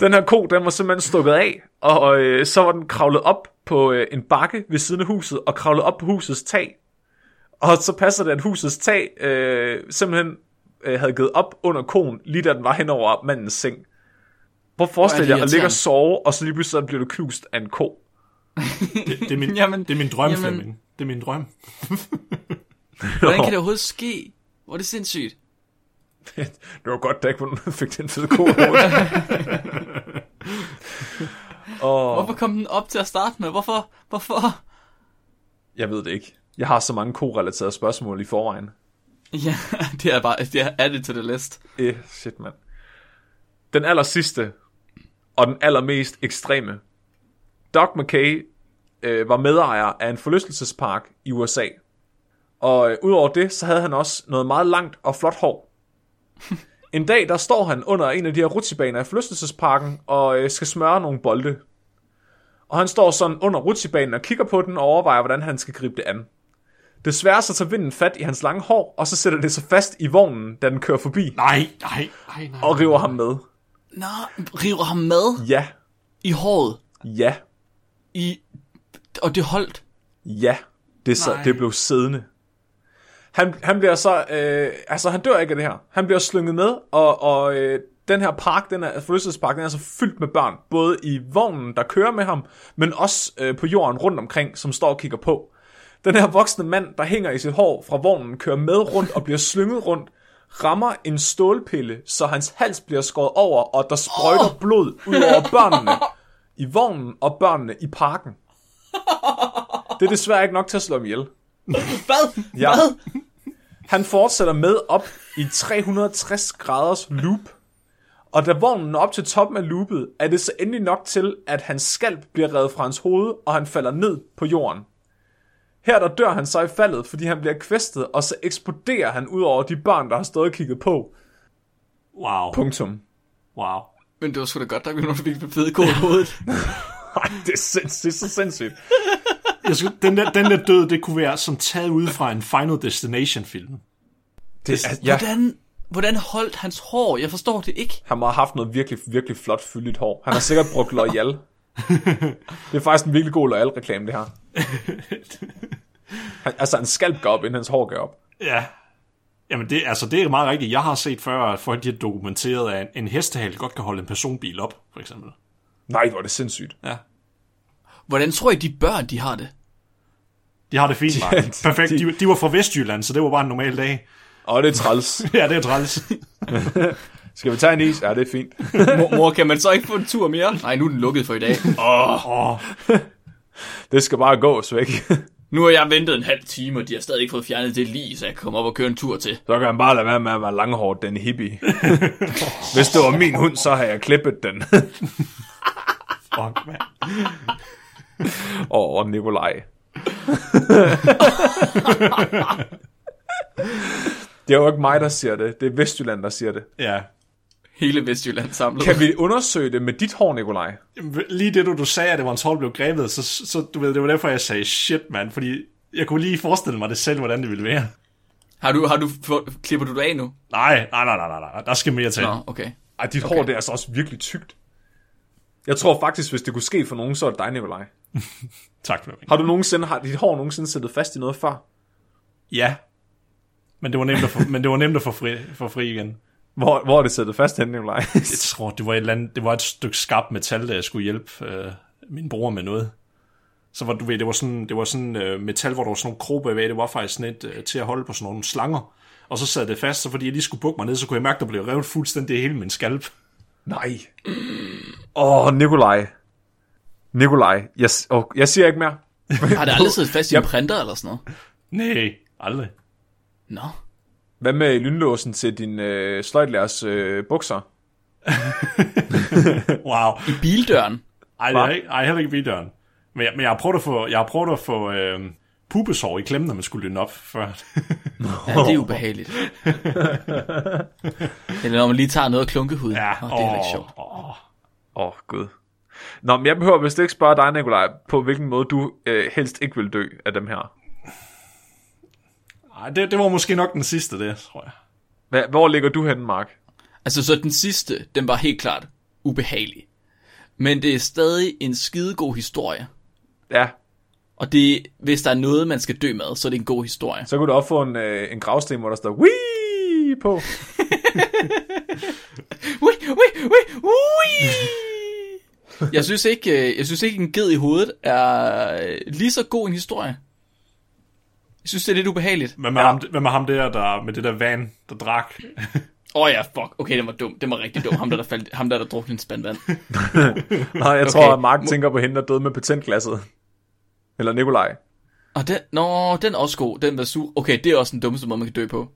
Den her ko, den var simpelthen stukket af, og øh, så var den kravlet op på øh, en bakke ved siden af huset, og kravlet op på husets tag. Og så passer det, at husets tag øh, simpelthen øh, havde givet op under koen, lige da den var hen over mandens seng. Hvor forestiller er jeg at ligge og sove, og så lige pludselig så bliver du knust af en ko. Det, det, er, min, <laughs> Jamen, det er min drøm, jamen- Flemming. Det er min drøm. <laughs> <laughs> Hvordan kan det overhovedet ske? Hvor er det sindssygt. <laughs> det var godt, da ikke <laughs> fik den fede ko. og Hvorfor kom den op til at starte med? Hvorfor? Hvorfor? jeg ved det ikke. Jeg har så mange ko-relaterede spørgsmål i forvejen. Ja, det er bare, det er added to the list. Eh, shit, mand. Den aller sidste, og den allermest ekstreme. Doc McKay øh, var medejer af en forlystelsespark i USA. Og øh, udover det, så havde han også noget meget langt og flot hår. <laughs> En dag, der står han under en af de her rutsjebaner i forlystelsesparken, og øh, skal smøre nogle bolde. Og han står sådan under rutsjebanen og kigger på den og overvejer, hvordan han skal gribe det an. Desværre så tager vinden fat i hans lange hår, og så sætter det sig fast i vognen, da den kører forbi Nej, nej, nej, nej. og river ham med. Nå, river ham med Ja, i håret. ja, I, og det holdt. ja. Det, så, Nej. det blev siddende. Han, han bliver så, øh, altså han dør ikke af det her. Han bliver slynget med, og, og øh, den her park, den er, forlystelsespark, den er så fyldt med børn. Både i vognen, der kører med ham, men også øh, på jorden rundt omkring, som står og kigger på. Den her voksne mand, der hænger i sit hår fra vognen, kører med rundt og bliver slynget rundt, rammer en stålpille, så hans hals bliver skåret over, og der sprøjter oh. blod ud over børnene i vognen og børnene i parken. Det er desværre ikke nok til at slå ham ihjel. Hvad? Ja. Hvad? Han fortsætter med op i 360 graders loop. Og da vognen når op til toppen af loopet, er det så endelig nok til, at hans skalp bliver revet fra hans hoved, og han falder ned på jorden. Her der dør han så i faldet, fordi han bliver kvæstet, og så eksploderer han ud over de børn, der har stået og kigget på. Wow, Punktum. wow. Men det var sgu da godt, der var nogen, der fik fede kode i hovedet. <laughs> Ej, det er, sinds, det er så sindssygt. Jeg skulle, den, der, den der død, det kunne være som taget ud fra en Final Destination-film. Det, altså, ja, Hvordan, hvordan holdt hans hår? Jeg forstår det ikke. han må have haft noget virkelig, virkelig flot fyldigt hår. Han har sikkert brugt L'Oreal. Det er faktisk en virkelig god L'Oreal-reklame, det her. Han, altså, en skalp går op, inden hans hår går op. Ja. Jamen, det, altså, det er meget rigtigt. Jeg har set før, at folk har dokumenteret, at en, en hestehale godt kan holde en personbil op, for eksempel. Nej, hvor er det sindssygt. Ja. Hvordan tror I, de børn, de har det? De har det fint, De- Martin. Perfekt. de- De, var fra Vestjylland, så det var bare en normal dag. Og det er træls. <laughs> Ja, det er træls. <laughs> Skal vi tage en is? Ja, det er fint. <laughs> Mor, mor, kan man så ikke få en tur mere? Nej, nu er den lukket for i dag. Åh, Det skal bare gås væk. Nu har jeg ventet en halv time, og de har stadig ikke fået fjernet det lige, så jeg kan komme op og køre en tur til. Så kan han bare lade være med at være langhårdt, den hippie. Hvis det var min hund, så har jeg klippet den. fuck, mand. Og og Nikolaj. <laughs> det er jo ikke mig, der siger det. Det er Vestjylland, der siger det. Ja. Hele Vestjylland samlet. Kan vi undersøge det med dit hår, Nikolaj? Lige det, du, du sagde, at det var en tolv blev grebet, så, så du ved, det var derfor, jeg sagde shit, mand. Fordi jeg kunne lige forestille mig det selv, hvordan det ville være. Har du, har du, få- klipper du det af nu? Nej, nej, nej, nej, nej, nej. Der skal mere til. Nå, okay. Ej, dit okay. hår, det er altså også virkelig tykt. Jeg tror faktisk, hvis det kunne ske for nogen, så er det dig, Nikolaj. <laughs> Tak, Flemming. Har du nogensinde, har dit hår nogensinde siddet fast i noget før? Ja. Men det var nemt at få, men det var nemt at få fri, få fri igen. Hvor, hvor er det siddet fast henne, Nikolaj? <laughs> Jeg tror, det var et, eller andet, det var et stykke skarpt metal, der jeg skulle hjælpe øh, min bror med noget. Så var, du ved, det var sådan, det var sådan uh, metal, hvor der var sådan nogle kroge bagved. Det var faktisk sådan et, uh, til at holde på sådan nogle slanger. Og så sad det fast, så fordi jeg lige skulle bukke mig ned, så kunne jeg mærke, at der blev revet fuldstændig hele min skalp. Nej. Åh, oh, Nikolaj. Nikolaj. Jeg, oh, jeg siger ikke mere. Har det aldrig <laughs> siddet fast i en printer eller sådan noget? Nej, aldrig. Nå. Hvad med lynlåsen til din øh, sløjtlærers øh, bukser? <laughs> Wow. I bildøren? Ej, det er ikke, ej, heller ikke bidøren. Men jeg, men jeg har prøvet at få, jeg har prøvet at få øh, pubesår i klemmen, når man skulle lyne op før. Ja, det er ubehageligt. <laughs> Eller når man lige tager noget af klunkehuden. ja, oh, det er ikke sjovt. åh. Åh, oh, gud. Nå, men jeg behøver vist ikke spørge dig, Nikolaj, på hvilken måde du øh, helst ikke vil dø af dem her. Ej, det, det var måske nok den sidste, det, tror jeg. Hva, hvor ligger du henne, Mark? Altså, så den sidste, den var helt klart ubehagelig. Men det er stadig en skidegod historie. Ja, Og det, hvis der er noget, man skal dø med, så er det en god historie. så kunne du også få en, øh, en gravsten, hvor der står Wii på. Ui, ui, ui, ui. Jeg synes ikke, øh, jeg synes ikke en ged i hovedet er øh, lige så god en historie. Jeg synes, det er lidt ubehageligt. Hvad med, ja. ham, hvad med ham der, der med det der van, der drak? Åh oh ja, fuck. Okay, den var dum. Den var rigtig dum. Ham der, der, faldt, ham der, der druknede en spand vand. <laughs> Nej, jeg okay. tror, at Mark tænker på hende, der døde med patentglasset. Eller Nikolaj. Og den, nå, den er også god. Den var sur. Okay, det er også den dummeste måde, man kan dø på.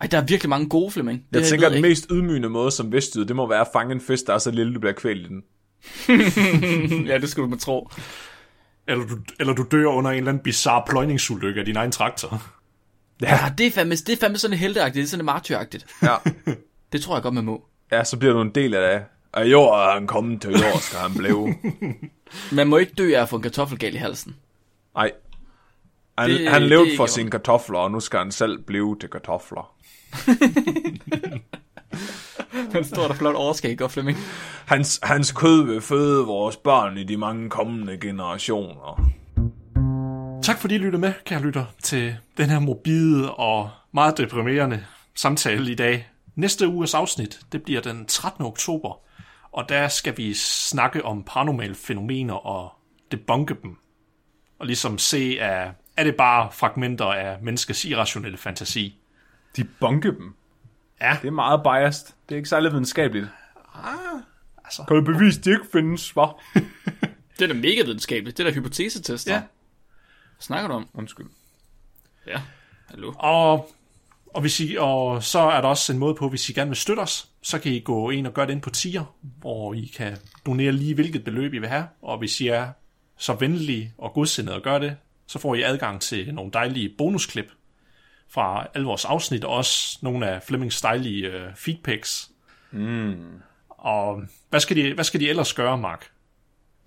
Ej, der er virkelig mange gode, Flemming. Det Jeg tænker, at ved den mest ydmygende måde som vestjyd, det må være at fange en fisk, der er så lille, du bliver kvælt i den. <laughs> ja, det skulle du man tro. Eller du, eller du dør under en eller anden bizarre pløjningsulykke af din egen traktor. Ja, det er fandme, det er fandme sådan helteagtigt. Det er sådan martyragtigt. Ja. Det tror jeg godt, man må. ja, så bliver du en del af det. Af jord er han kommet til jord, skal han blive. <laughs> Man må ikke dø af at få en kartoffelgal i halsen. Nej. Han, Det- det, han det levede er for sine kartofler, og nu skal han selv blive til kartofler. <laughs> Men står der flot overskæg, godt Flemming. Hans, hans kød vil føde vores børn i de mange kommende generationer. Tak fordi I lyttede med, kære lytter, til den her morbide og meget deprimerende samtale i dag. Næste uges afsnit, det bliver den 13. oktober, og der skal vi snakke om paranormale fænomener og debunke dem. Og ligesom se, at er det bare fragmenter af menneskets irrationelle fantasi. De bunke dem. Ja, Det er meget biased. Det er ikke særlig videnskabeligt. altså. Kan du bevise, at de ikke findes, hva'? <laughs> Det er da mega videnskabeligt. Det er da hypotesetest. Ja. Hvad snakker du om? Undskyld. Ja. Hallo. Og, og, hvis I, og så er der også en måde på, hvis I gerne vil støtte os, så kan I gå ind og gøre det ind på tier, hvor I kan donere lige hvilket beløb I vil have. Og hvis I er så venlige og godsindede at gøre det, så får I adgang til nogle dejlige bonusklip fra alle vores afsnit, og også nogle af Flemmings dejlige uh, feedbacks. Mm. Og hvad skal, de, hvad skal de ellers gøre, Mark?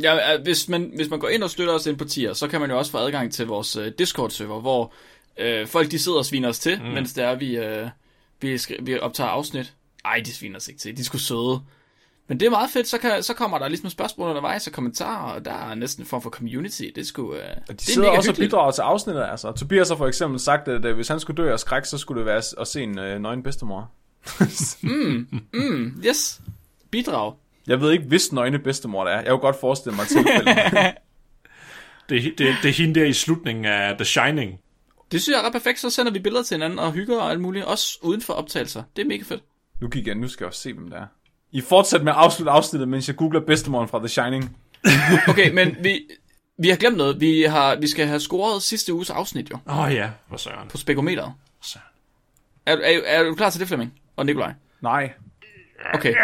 Ja, øh, hvis man, hvis man går ind og støtter os ind på tier, så kan man jo også få adgang til vores uh, Discord-server, hvor uh, folk de sidder og sviner os til, mm. mens det er, vi, uh, vi, vi optager afsnit. Ej, de sviner os ikke til. De sgu søde. Men det er meget fedt, så, kan, så kommer der ligesom spørgsmål undervejs og kommentarer, og der er næsten en form for community. Det er sgu... Uh, De det er sidder også og hyggeligt. bidrager til afsnittet, altså. Tobias har for eksempel sagt, at øh, hvis han skulle dø af skræk, så skulle det være at se en øh, nøgen bedstemor. <laughs> Yes. Bidrag. Jeg ved ikke, hvis nøgne bedstemor det er. Jeg kunne godt forestille mig tilfælde. <laughs> <laughs> Det, det, det er hende der i slutningen af The Shining. Det synes jeg er ret perfekt, så sender vi billeder til hinanden og hygger og alt muligt, også uden for optagelser. Det er mega fedt. nu gik jeg, nu skal jeg også se, hvem det er. I fortsætter med at afslutte afsnittet, mens jeg googler bedstemoren fra The Shining. <laughs> Okay, men vi, vi har glemt noget. Vi, har, vi skal have scoret sidste uges afsnit jo, Åh oh, ja, hvor søren. på spekometeret. søren. Er, er, er du klar til det, Flemming? Og Nikolaj? Nej. Okay,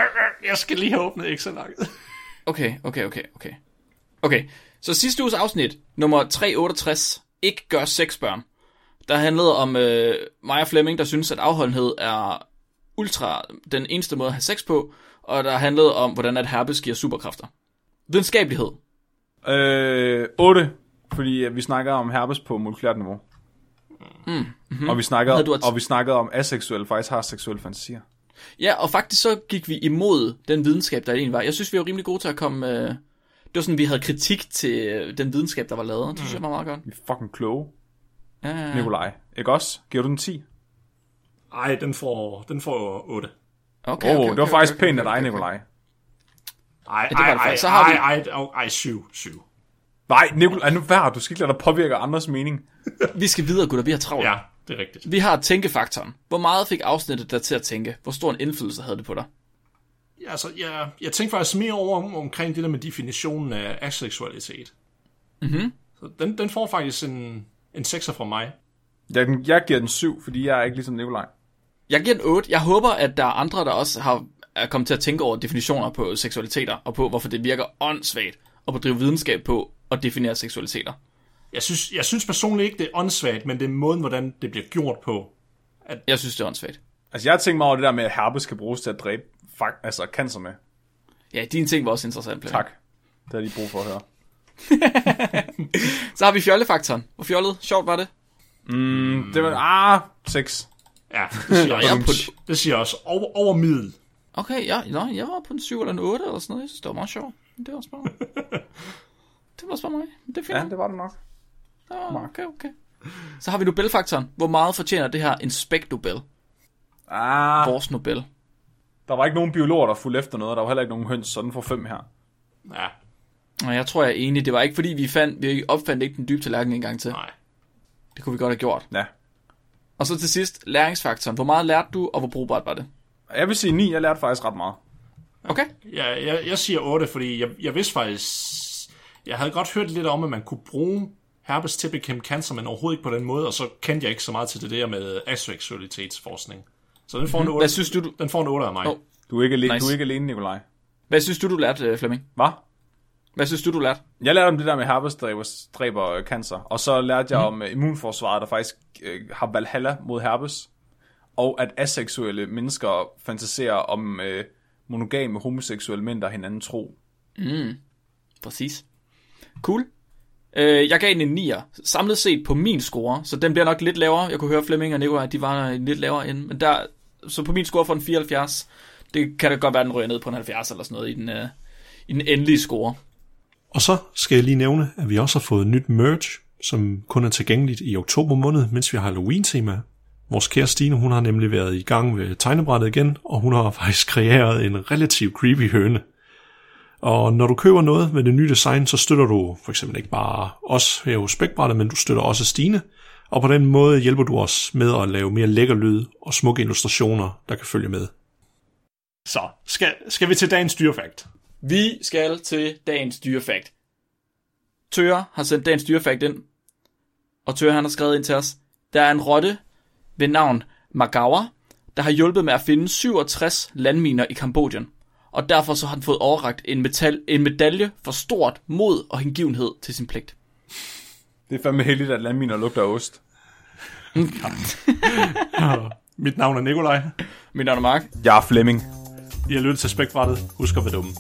Jeg skal lige have åbnet ikke så langt. okay, okay, okay, okay. Okay, så sidste uges afsnit, nummer 368, ikke gør sexbørn, der handlede om øh, mig og Flemming, der synes, at afholdenhed er ultra den eneste måde at have sex på, og der handlede om, hvordan at herpes giver superkræfter. Videnskabelighed. Øh, 8. Fordi øh, vi snakker om herpes på molekylært niveau. Mm, mm-hmm. og, vi snakkede, et- og vi snakkede om aseksuelle faktisk har seksuelle fantasier. Ja, og faktisk så gik vi imod den videnskab, der egentlig var. Jeg synes, vi var rimelig gode til at komme... Øh... Det var sådan, vi havde kritik til øh, den videnskab, der var lavet. Det synes jeg var meget godt. Vi er fucking kloge. Ja, ja, ja. Nikolaj. Ikke også? Giver du den 10? Ej, den får, den får 8. Okay, okay, oh, okay, det var faktisk okay, pænt af okay, dig, okay. Nikolaj. Ej, det var ej, ej, faktisk. Så har ej, vi- ej, ej, ej, 7, 7. Nej, Nikolaj, nu vær, du skal ikke lade dig påvirke af andres mening. Vi skal videre, gutter. Vi har travlt. Ja, det er rigtigt. Vi har tænkefaktoren. Hvor meget fik afsnittet dig til at tænke? Hvor stor en indflydelse havde det på dig? Ja, altså, jeg, jeg tænkte faktisk mere over om, omkring det der med definitionen af aseksualitet. Mhm. Så den, den får faktisk en, en 6'er fra mig. Jeg, jeg giver den 7, fordi jeg er ikke ligesom Nikolaj. Jeg giver den 8. Jeg håber, at der er andre, der også har er kommet til at tænke over definitioner på seksualiteter, og på, hvorfor det virker åndssvagt, og på at drive videnskab på at definere seksualiteter. Jeg synes, jeg synes personligt ikke, det er åndssvagt, men det er måden, hvordan det bliver gjort på. Jeg synes, det er åndssvagt. Altså, jeg har tænkt mig over det der med, at herpes kan bruges til at dræbe altså, cancer med. Ja, dine ting var også interessant. Flemming. Tak. Det har de brug for at høre. <laughs> Så har vi fjollefaktoren. Hvor fjollet? Sjovt var det? Mm, det var, ah, 6. Ja, det siger, jeg jeg, også, det siger også over, over middel. Okay, ja, nå, jeg var på en 7 eller en 8 eller sådan noget. Jeg synes, det var meget sjovt. Men Det var også bare <laughs> Det var også bare mig. Det er fint. Ja, det var det nok. Ja, okay, okay. Så har vi Nobelfaktoren. Hvor meget fortjener det her Inspect Nobel? Ah, Vores Nobel. der var ikke nogen biologer, der fulgte efter noget. Der var heller ikke nogen høns, så den får 5 her. Ja, Og jeg tror, jeg er enig. Det var ikke, fordi vi, fandt, vi opfandt ikke den dybe tallerken en gang til. nej. Det kunne vi godt have gjort. Ja. Og så til sidst, læringsfaktoren. Hvor meget lærte du, og hvor brugbart var det? Jeg vil sige 9, jeg lærte faktisk ret meget. Okay. Jeg, jeg, jeg siger 8, fordi jeg, jeg vidste faktisk... Jeg havde godt hørt lidt om, at man kunne bruge herpes til at bekæmpe cancer, men overhovedet ikke på den måde, og så kendte jeg ikke så meget til det der med aseksualitetsforskning. Så den får, en 8, Hvad synes du, du, den får en 8 af mig. Åh. Du er ikke alene, Nice. du er ikke alene Nikolaj. hvad synes du, du lærte, øh, Flemming? Hvad? Hvad synes du, du lærte? Jeg lærte om det der med herpes dræber, dræber øh, cancer, og så lærte jeg mm. om uh, immunforsvaret, der faktisk uh, har Valhalla mod herpes, og at aseksuelle mennesker fantaserer om uh, monogame homoseksuelle mænd, der er hinanden tro. Præcis. Cool. Øh, jeg gav den en 9'er. Samlet set på min score, så den bliver nok lidt lavere. Jeg kunne høre Flemming og Nikolaj, de var en lidt lavere end. Men der, så på min score for en 74, det kan det godt være, den ryger ned på en 70 eller sådan noget i den, øh, i den endelige score. Og så skal jeg lige nævne, at vi også har fået nyt merch, som kun er tilgængeligt i oktober måned, mens vi har Halloween-tema. Vores kære Stine, hun har nemlig været i gang ved tegnebrættet igen, og hun har <laughs> faktisk kreeret en relativt creepy høne. Og når du køber noget med det nye design, så støtter du for eksempel ikke bare os her hos Spækbrættet, men du støtter også Stine. Og på den måde hjælper du os med at lave mere lækker lyd og smukke illustrationer, der kan følge med. Så, skal, skal vi til dagens dyrefakt? Vi skal til dagens dyrefakt. Tøre har sendt dagens dyrefakt ind, og Tøre han har skrevet ind til os. Der er en rotte ved navn Magawa, der har hjulpet med at finde 67 landminer i Kambodjen. Og derfor så har han fået overragt en, metal, en medalje for stort mod og hengivenhed til sin pligt. Det er fandme heldigt, at landminer lugter af ost. <laughs> <laughs> Mit navn er Nikolaj. Mit navn er Mark. Jeg er Flemming. I har lyttet til Spækbrættet. Husk at være dumme.